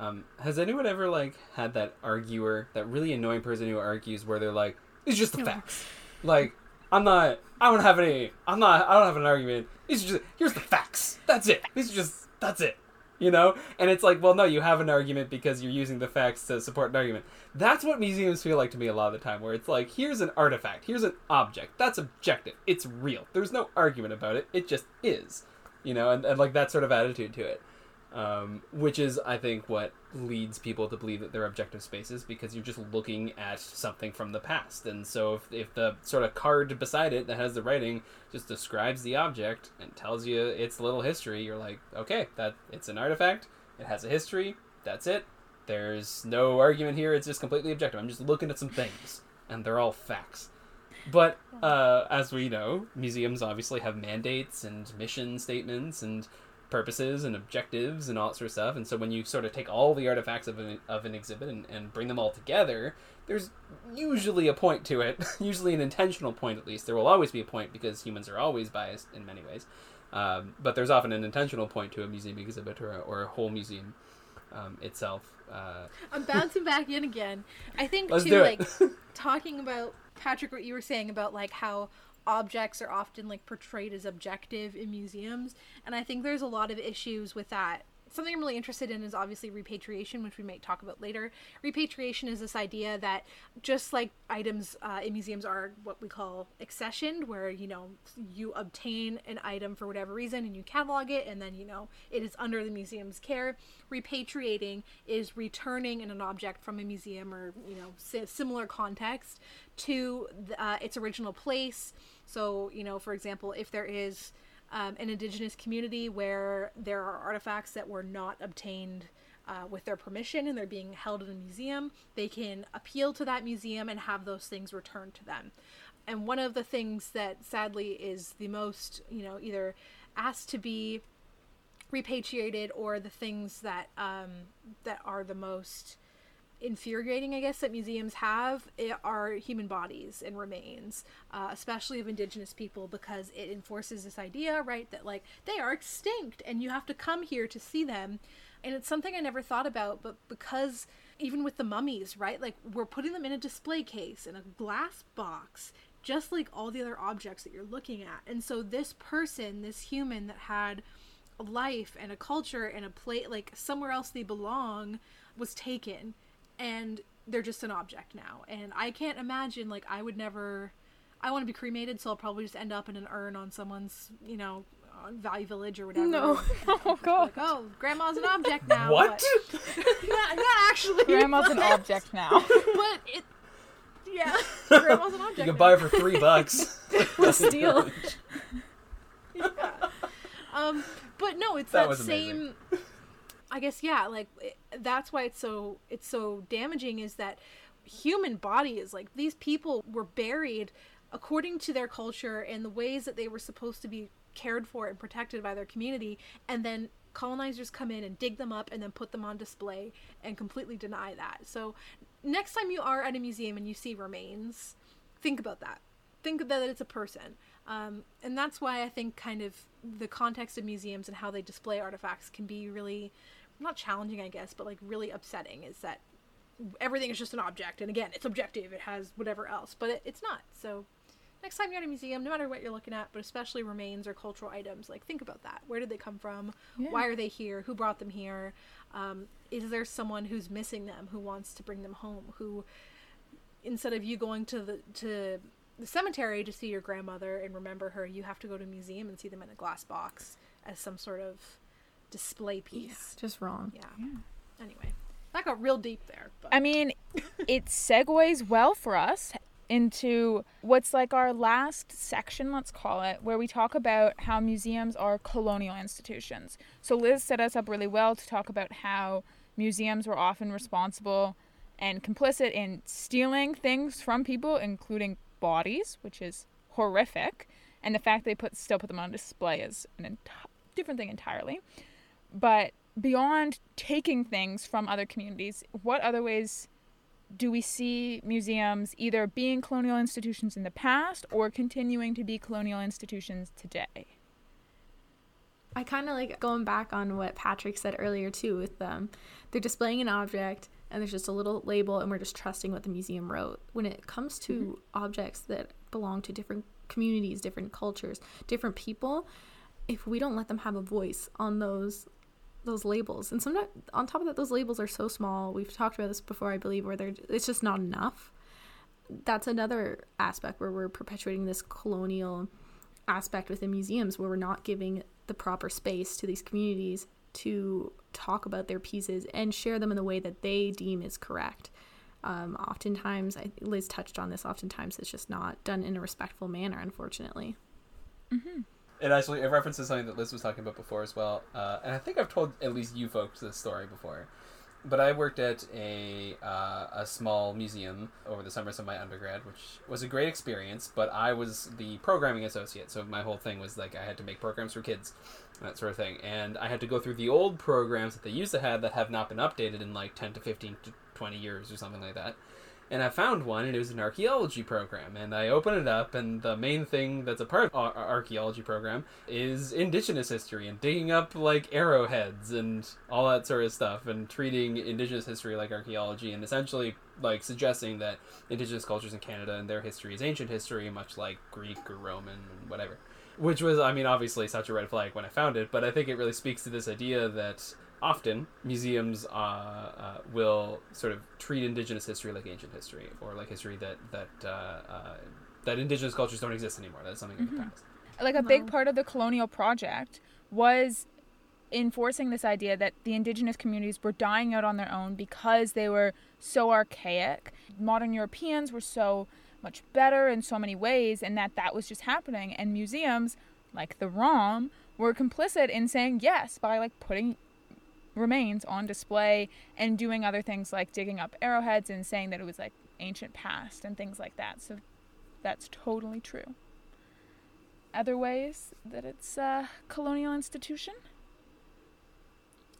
Um, has anyone ever like had that arguer, that really annoying person who argues where they're like, "It's just the facts." Like, I'm not. I don't have any. I'm not. I don't have an argument. These are just. Here's the facts. That's it. These are just. That's it. You know. And it's like, well, no, you have an argument because you're using the facts to support an argument. That's what museums feel like to me a lot of the time, where it's like, here's an artifact. Here's an object. That's objective. It's real. There's no argument about it. It just is. You know, and, and like that sort of attitude to it um, which is I think what leads people to believe that they're objective spaces because you're just looking at something from the past, and so if, if the sort of card beside it that has the writing just describes the object and tells you its little history, you're like, okay, that it's an artifact, it has a history, that's it. There's no argument here. It's just completely objective. I'm just looking at some things, and they're all facts. But uh, as we know, museums obviously have mandates and mission statements and purposes and objectives and all that sort of stuff. And so when you sort of take all the artifacts of an, of an exhibit and, and bring them all together, there's usually a point to it, usually an intentional point at least. There will always be a point because humans are always biased in many ways. Um, but there's often an intentional point to a museum exhibit or a, or a whole museum um, itself. Uh, I'm bouncing back in again. I think Let's too, like talking about Patrick, what you were saying about like how objects are often like portrayed as objective in museums, and I think there's a lot of issues with that something I'm really interested in is obviously repatriation, which we might talk about later. Repatriation is this idea that just like items uh, in museums are what we call accessioned, where you know you obtain an item for whatever reason and you catalog it, and then you know it is under the museum's care. Repatriating is returning an object from a museum or you know similar context to uh, its original place. So you know, for example, if there is um, an indigenous community where there are artifacts that were not obtained uh, with their permission and they're being held in a museum, they can appeal to that museum and have those things returned to them. And one of the things that sadly is the most, you know, either asked to be repatriated or the things that um, that are the most infuriating, I guess, that museums have are human bodies and remains, uh, especially of indigenous people, because it enforces this idea, right, that like they are extinct and you have to come here to see them. And it's something I never thought about, but because even with the mummies, right, like we're putting them in a display case, in a glass box, just like all the other objects that you're looking at. And so this person, this human that had life and a culture and a plate, like somewhere else they belong, was taken and they're just an object now. And I can't imagine like I would never. I want to be cremated, so I'll probably just end up in an urn on someone's, you know, on Value Village or whatever. No. Oh god. Like, oh, grandma's an object now. What? but- not, not actually. Grandma's an object now. But it. Yeah, grandma's an object. You can now. buy it for three bucks. What a steal. um but no it's That that, was same i guess yeah like it, that's why it's so it's so damaging is that human body is like these people were buried according to their culture and the ways that they were supposed to be cared for and protected by their community. And then colonizers come in and dig them up and then put them on display and completely deny that. So next time you are at a museum and you see remains think about that. Think that it's a person. Um, and that's why i think kind of the context of museums and how they display artifacts can be really not challenging i guess but like really upsetting is that everything is just an object. And again it's objective. It has whatever else but it, it's not. So next time you're at a museum no matter what you're looking at but especially remains or cultural items like think about that. Where did they come from? Yeah. why are they here? Who brought them here? Um, is there someone who's missing them who wants to bring them home? Who instead of you going to the to the cemetery to see your grandmother and remember her you have to go to a museum and see them in a glass box as some sort of display piece Just wrong. yeah, anyway that got real deep there but I mean, it segues well for us into what's like our last section, let's call it, where we talk about how museums are colonial institutions. So Lis set us up really well to talk about how museums were often responsible and complicit in stealing things from people, including bodies, which is horrific, and the fact they put still put them on display is an enti- different thing entirely. But beyond taking things from other communities, what other ways do we see museums either being colonial institutions in the past or continuing to be colonial institutions today? I kind of like going back on what Patrick said earlier too with them. They're displaying an object and there's just a little label and we're just trusting what the museum wrote. When it comes to mm-hmm. objects that belong to different communities, different cultures, different people, if we don't let them have a voice on those those labels and sometimes on top of that those labels are so small we've talked about this before i believe where they're it's just not enough that's another aspect where we're perpetuating this colonial aspect within museums where we're not giving the proper space to these communities to talk about their pieces and share them in the way that they deem is correct. Um, oftentimes, I, Lis touched on this, oftentimes it's just not done in a respectful manner, unfortunately. It actually it references something that Lis was talking about before as well, uh, and I think I've told at least you folks this story before. But I worked at a uh, a small museum over the summers of my undergrad, which was a great experience. But I was the programming associate, so my whole thing was like I had to make programs for kids, that sort of thing, and I had to go through the old programs that they used to have that have not been updated in like ten to fifteen to twenty years or something like that. And I found one, and it was an archaeology program. And I open it up, and the main thing that's a part of our archaeology program is indigenous history and digging up like arrowheads and all that sort of stuff, and treating indigenous history like archaeology, and essentially like suggesting that indigenous cultures in Canada and their history is ancient history, much like Greek or Roman and whatever. Which was, I mean, obviously such a red flag when I found it, but I think it really speaks to this idea that often museums uh, uh, will sort of treat indigenous history like ancient history or like history that that uh, uh, that indigenous cultures don't exist anymore. That's something of the past. like a big part of the colonial project was enforcing this idea that the indigenous communities were dying out on their own because they were so archaic. Modern Europeans were so much better in so many ways, and that that was just happening. And museums, like the ROM, were complicit in saying yes by like putting remains on display and doing other things like digging up arrowheads and saying that it was like ancient past and things like that. So that's totally true. Other ways that it's a colonial institution?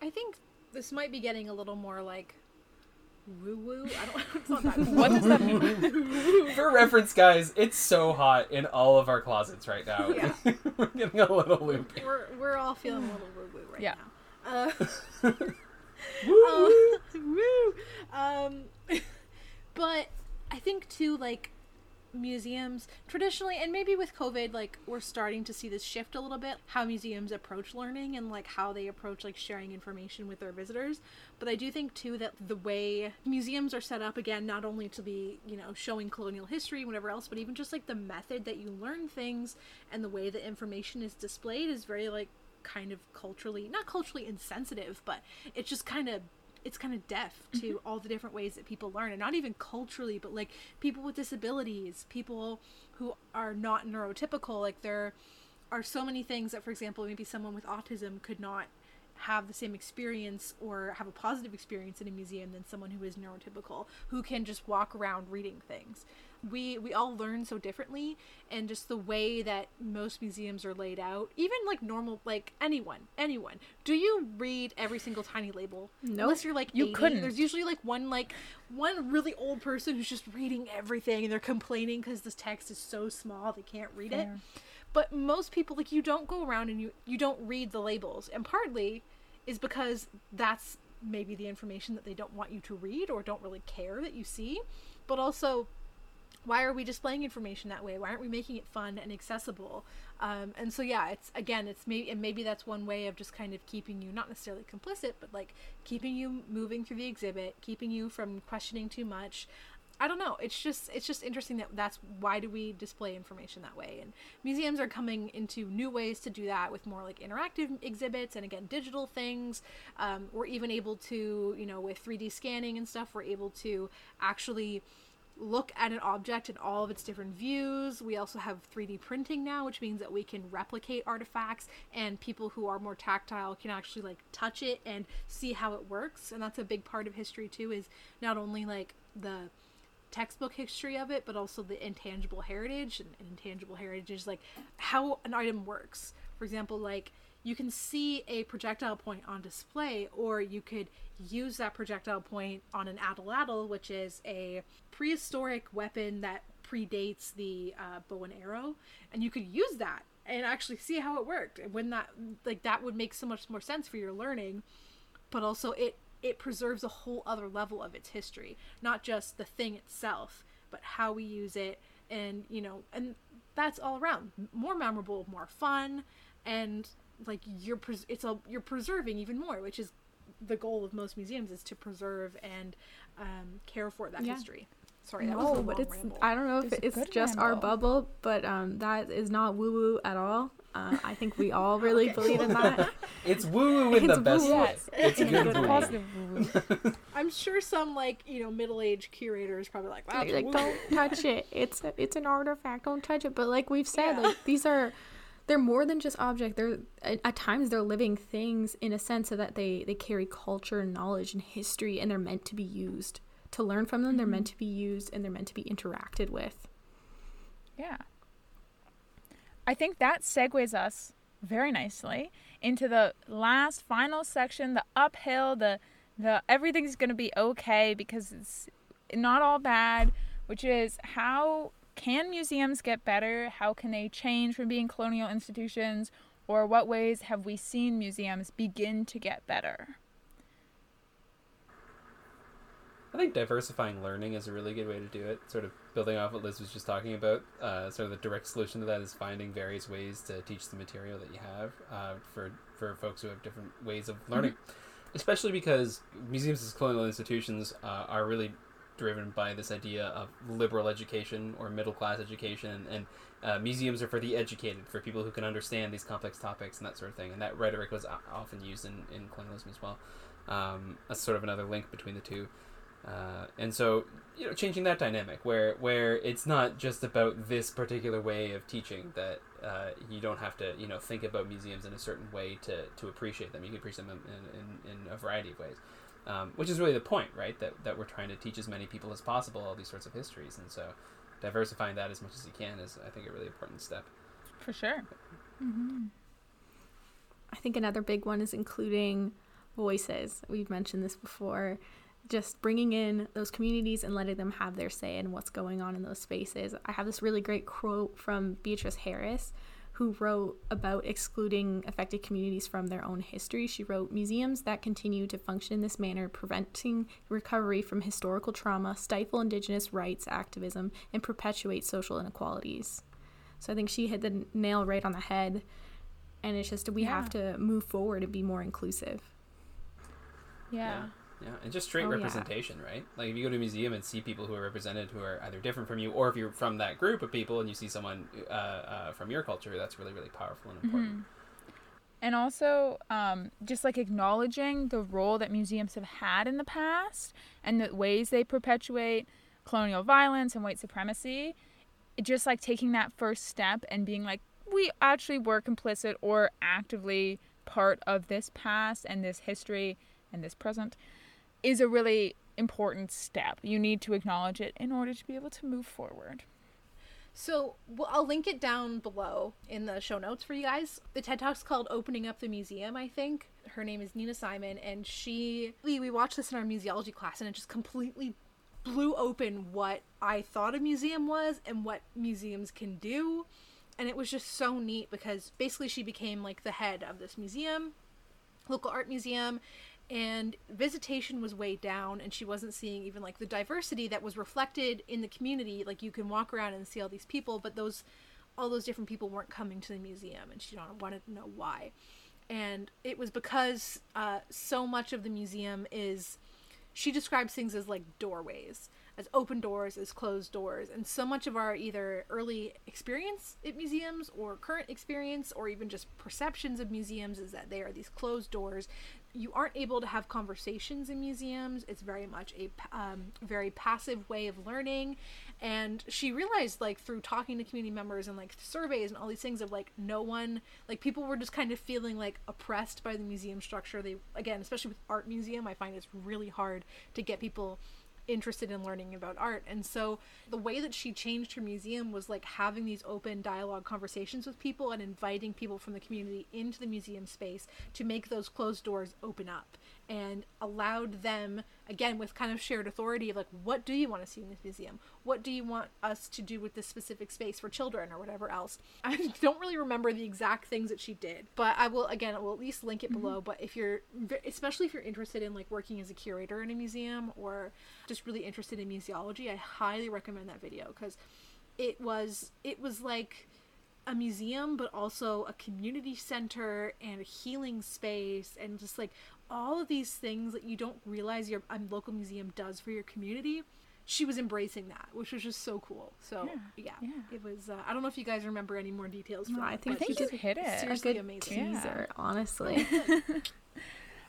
I think this might be getting a little more like woo woo. I don't. It's not that. What does that mean? For reference, guys, it's so hot in all of our closets right now. Yeah. We're getting a little loopy. we're we're all feeling a little woo woo right Yeah. now. Uh, um, woo. Um, but I think too, like museums traditionally, and maybe with COVID, like we're starting to see this shift a little bit. How museums approach learning and like how they approach like sharing information with their visitors. But I do think too that the way museums are set up again, not only to be you know showing colonial history whatever else, but even just like the method that you learn things and the way that information is displayed is very like kind of culturally not culturally insensitive but it's just kind of it's kind of deaf to mm-hmm. all the different ways that people learn and not even culturally but like people with disabilities people who are not neurotypical like there are so many things that for example maybe someone with autism could not have the same experience or have a positive experience in a museum than someone who is neurotypical who can just walk around reading things we we all learn so differently and just the way that most museums are laid out even like normal like anyone anyone do you read every single tiny label Nope. unless you're like You 80. couldn't. there's usually like one like one really old person who's just reading everything and they're complaining because this text is so small they can't read it but most people like you don't go around and you you don't read the labels and partly is because that's maybe the information that they don't want you to read or don't really care that you see but also why are we displaying information that way why aren't we making it fun and accessible um, and so yeah it's again it's maybe and maybe that's one way of just kind of keeping you not necessarily complicit but like keeping you moving through the exhibit keeping you from questioning too much I don't know. It's just it's just interesting that that's why do we display information that way? And museums are coming into new ways to do that with more like interactive exhibits and again digital things. Um, we're even able to you know with 3D scanning and stuff, we're able to actually look at an object in all of its different views. We also have 3D printing now, which means that we can replicate artifacts and people who are more tactile can actually like touch it and see how it works. And that's a big part of history too is not only like the textbook history of it, but also the intangible heritage. And, intangible heritage is like how an item works. For example, like you can see a projectile point on display, or you could use that projectile point on an atlatl, which is a prehistoric weapon that predates the uh, bow and arrow, and you could use that and actually see how it worked. And when that like that would make so much more sense for your learning, but also it it preserves a whole other level of its history, not just the thing itself, but how we use it, and you know, and that's all around more memorable, more fun, and like you're pres- it's a you're preserving even more, which is the goal of most museums is to preserve and um, care for that Yeah. history. Sorry, that was No, a but it's ramble. I don't know if It's it's good just our bubble, but um that is not woo woo at all. Uh, I think we all really believe in that. It's woo woo in the best woo-woo. way. It's In a good good woo. way. Positive woo-woo. I'm sure some like you know middle aged curators probably like, wow, like, like, don't touch it. It's a, it's an artifact. Don't touch it. But like we've said, Yeah. like these are they're more than just object. They're at, at times they're living things in a sense so that they they carry culture and knowledge and history, and they're meant to be used to learn from them. They're mm-hmm. meant to be used and they're meant to be interacted with. Yeah. I think that segues us very nicely into the last final section, the uphill, the the everything's going to be okay because it's not all bad, which is how can museums get better? How can they change from being colonial institutions? Or what ways have we seen museums begin to get better? I think diversifying learning is a really good way to do it. Sort of building off what Lis was just talking about. Uh, sort of the direct solution to that is finding various ways to teach the material that you have uh, for for folks who have different ways of learning. especially because museums as colonial institutions uh, are really driven by this idea of liberal education or middle class education, and uh, museums are for the educated, for people who can understand these complex topics and that sort of thing. And that rhetoric was often used in, in colonialism as well. Um, that's sort of another link between the two. Uh, and so, you know, changing that dynamic where where it's not just about this particular way of teaching that uh, you don't have to, you know, think about museums in a certain way to, to appreciate them. You can appreciate them in, in, in a variety of ways, um, which is really the point, right? That, that we're trying to teach as many people as possible all these sorts of histories. And so diversifying that as much as you can is, I think, a really important step. For sure. I think another big one is including voices. We've mentioned this before. Just bringing in those communities and letting them have their say in what's going on in those spaces. I have this really great quote from Beatrice Harris, who wrote about excluding affected communities from their own history. She wrote Museums that continue to function in this manner, preventing recovery from historical trauma, stifle Indigenous rights activism, and perpetuate social inequalities. So I think she hit the nail right on the head and it's just we have to move forward and be more inclusive Yeah. Yeah, and just straight Oh, yeah. representation, right? Like if you go to a museum and see people who are represented who are either different from you, or if you're from that group of people and you see someone uh, uh, from your culture, that's really, really powerful and important. And also, um, just like acknowledging the role that museums have had in the past and the ways they perpetuate colonial violence and white supremacy. Just like taking that first step and being like, we actually were complicit or actively part of this past and this history and this present is a really important step. You need to acknowledge it in order to be able to move forward. So well, I'll link it down below in the show notes for you guys. The TED Talk's called "Opening Up the Museum." I think her name is Nina Simon, and she we, we watched this in our museology class, and it just completely blew open what I thought a museum was and what museums can do. And it was just so neat because basically she became like the head of this museum, local art museum, and visitation was way down and she wasn't seeing even like the diversity that was reflected in the community. Like you can walk around and see all these people but those all those different people weren't coming to the museum and she wanted to know why. And it was because uh, so much of the museum is she describes things as like doorways as open doors as closed doors and so much of our either early experience at museums or current experience or even just perceptions of museums is that they are these closed doors you aren't able to have conversations in museums. It's very much a um, very passive way of learning. And she realized like through talking to community members and like surveys and all these things of like no one like people were just kind of feeling like oppressed by the museum structure. They again especially with art museum i find it's really hard to get people interested in learning about art. And so the way that she changed her museum was like having these open dialogue conversations with people and inviting people from the community into the museum space to make those closed doors open up and allowed them again with kind of shared authority of like what do you want to see in this museum? What do you want us to do with this specific space for children or whatever else? I don't really remember the exact things that she did but i will again i will at least link it mm-hmm. below but if you're especially if you're interested in like working as a curator in a museum or just really interested in museology i highly recommend that video because it was it was like a museum but also a community center and a healing space and just like all of these things that you don't realize your um, local museum does for your community she was embracing that which was just so cool so yeah, yeah. it was uh, i don't know if you guys remember any more details from No, I it, think but I think it's you hit it. a seriously good amazing teaser honestly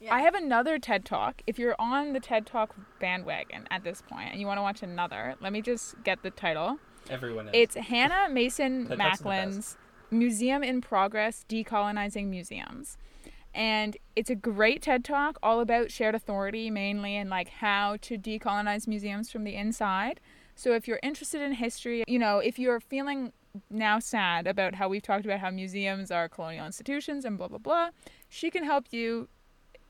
Yeah. I have another TED Talk. If you're on the TED Talk bandwagon at this point and you want to watch another, let me just get the title. Everyone is. It's Hannah Mason TED Talks are the Macklin's Museum in Progress Decolonizing Museums. And it's a great TED Talk all about shared authority mainly and like how to decolonize museums from the inside. So if you're interested in history, you know, if you're feeling now sad about how we've talked about how museums are colonial institutions and blah blah blah, she can help you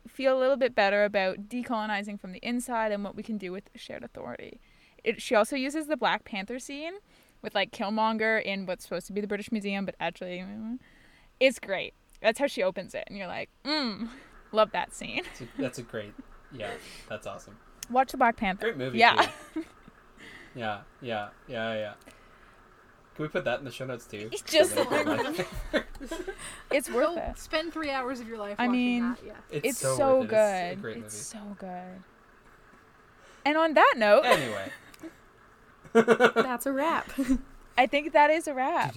feel a little bit better about decolonizing from the inside and what we can do with shared authority. It, she also uses the Black Panther scene with like Killmonger in what's supposed to be the British Museum, but actually, mm, it's great. That's how she opens it, and you're like, mm, love that scene. That's a, that's a great. Yeah, that's awesome. Watch the Black Panther. Great movie. Yeah. Yeah, yeah, yeah, yeah. Can we put that in the show notes too? Just So the It's worth Go it. spend three hours of your life I mean, that. Yeah. It's, It's so, so, it. good. It's a great movie. It's so good. And on that note, Anyway. That's a wrap. I think that is a wrap.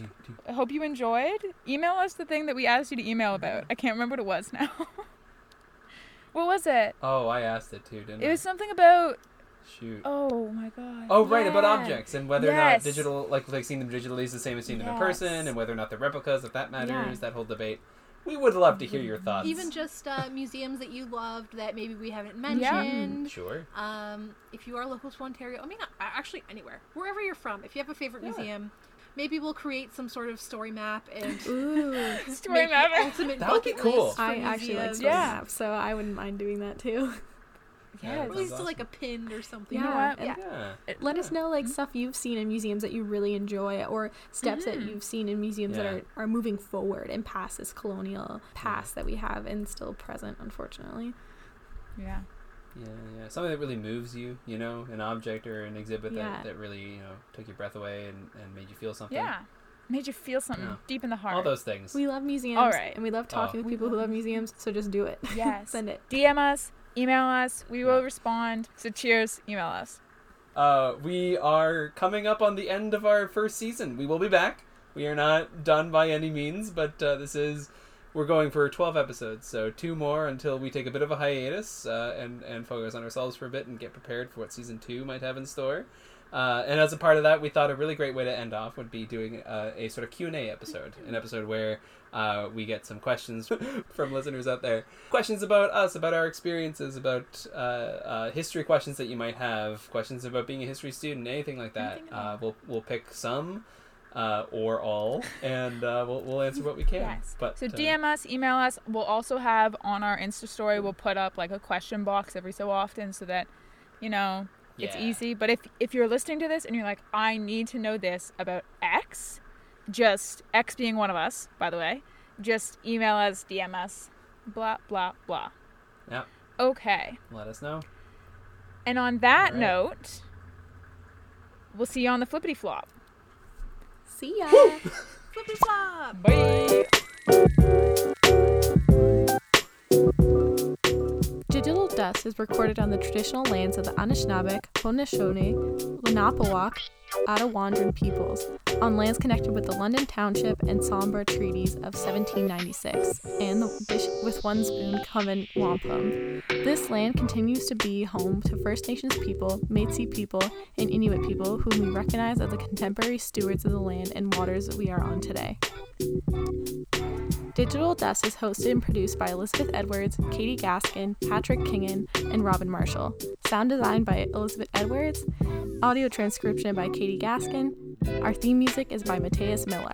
I hope you enjoyed. Email us the thing that we asked you to email about. Mm-hmm. I can't remember what it was now. what was it? Oh, I asked it too, didn't It I? It was something about. Shoot. Oh my god. Oh right, about objects and whether or not digital, like like seeing them digitally is the same as seeing them in person, and whether or not they're replicas, if that matters, Yeah. that whole debate. We would love to hear your thoughts. Even just uh, museums that you loved that maybe we haven't mentioned. Yeah. sure. Um, if you are local to Ontario, I mean, actually anywhere, wherever you're from, if you have a favorite Yeah. museum, maybe we'll create some sort of story map and Ooh. Story make the map. ultimate That would be cool. list for I actually like museums. story Yeah. maps, so I wouldn't mind doing that too. Yeah, Yes. At least Sounds like a pin or something. You know Yeah, what? and Yeah. Let us know Mm-hmm. like stuff you've seen in museums that you really enjoy, or steps that you've seen in museums Yeah. that are, are moving forward and past this colonial past that we have and still present, unfortunately. Yeah. Yeah, yeah. Something that really moves you, you know, an object or an exhibit Yeah. that, that really, you know, took your breath away and, and made you feel something. Yeah. Made you feel something Yeah. deep in the heart. All those things. We love museums, All right. and we love talking Oh. with people who love museums. So just do it. Yes. Send it. DM us, email us. We will respond. So cheers. Email us. Uh, we are coming up on the end of our first season. We will be back. We are not done by any means, but uh, this is we're going for 12 episodes, so two more until we take a bit of a hiatus uh, and and focus on ourselves for a bit and get prepared for what season two might have in store. Uh, and as a part of that, we thought a really great way to end off would be doing uh, a sort of Q and A episode, an episode where uh, we get some questions from listeners out there, questions about us, about our experiences, about uh, uh, history questions that you might have, questions about being a history student, anything like that. Uh, we'll we'll pick some. Uh, or all, and uh, we'll, we'll answer what we can. Yes. But So DM us, email us. We'll also have on our Insta story, we'll put up like a question box every so often so that, you know, it's easy. But if if you're listening to this and you're like, I need to know this about X, just X being one of us, by the way, just email us, DM us, blah blah blah. Yeah. Okay. let us know. And on that All right. note, we'll see you on the flippity flop. See ya. Flippy flop. Bye. Digital Dust is recorded on the traditional lands of the Anishinaabeg, Haudenosaunee, Lenape, Attawandaron peoples, on lands connected with the London Township and Sombra treaties of 1796 and the with One Spoon Covenant Wampum. This land continues to be home to First Nations people, Métis people, and Inuit people whom we recognize as the contemporary stewards of the land and waters we are on today. Digital Dust is hosted and produced by Elizabeth Edwards, Katie Gaskin, Patrick Kingan, and Robin Marshall. Sound design by Elizabeth Edwards. Audio transcription by Katie Katie Gaskin. Our theme music is by Mateus Miller.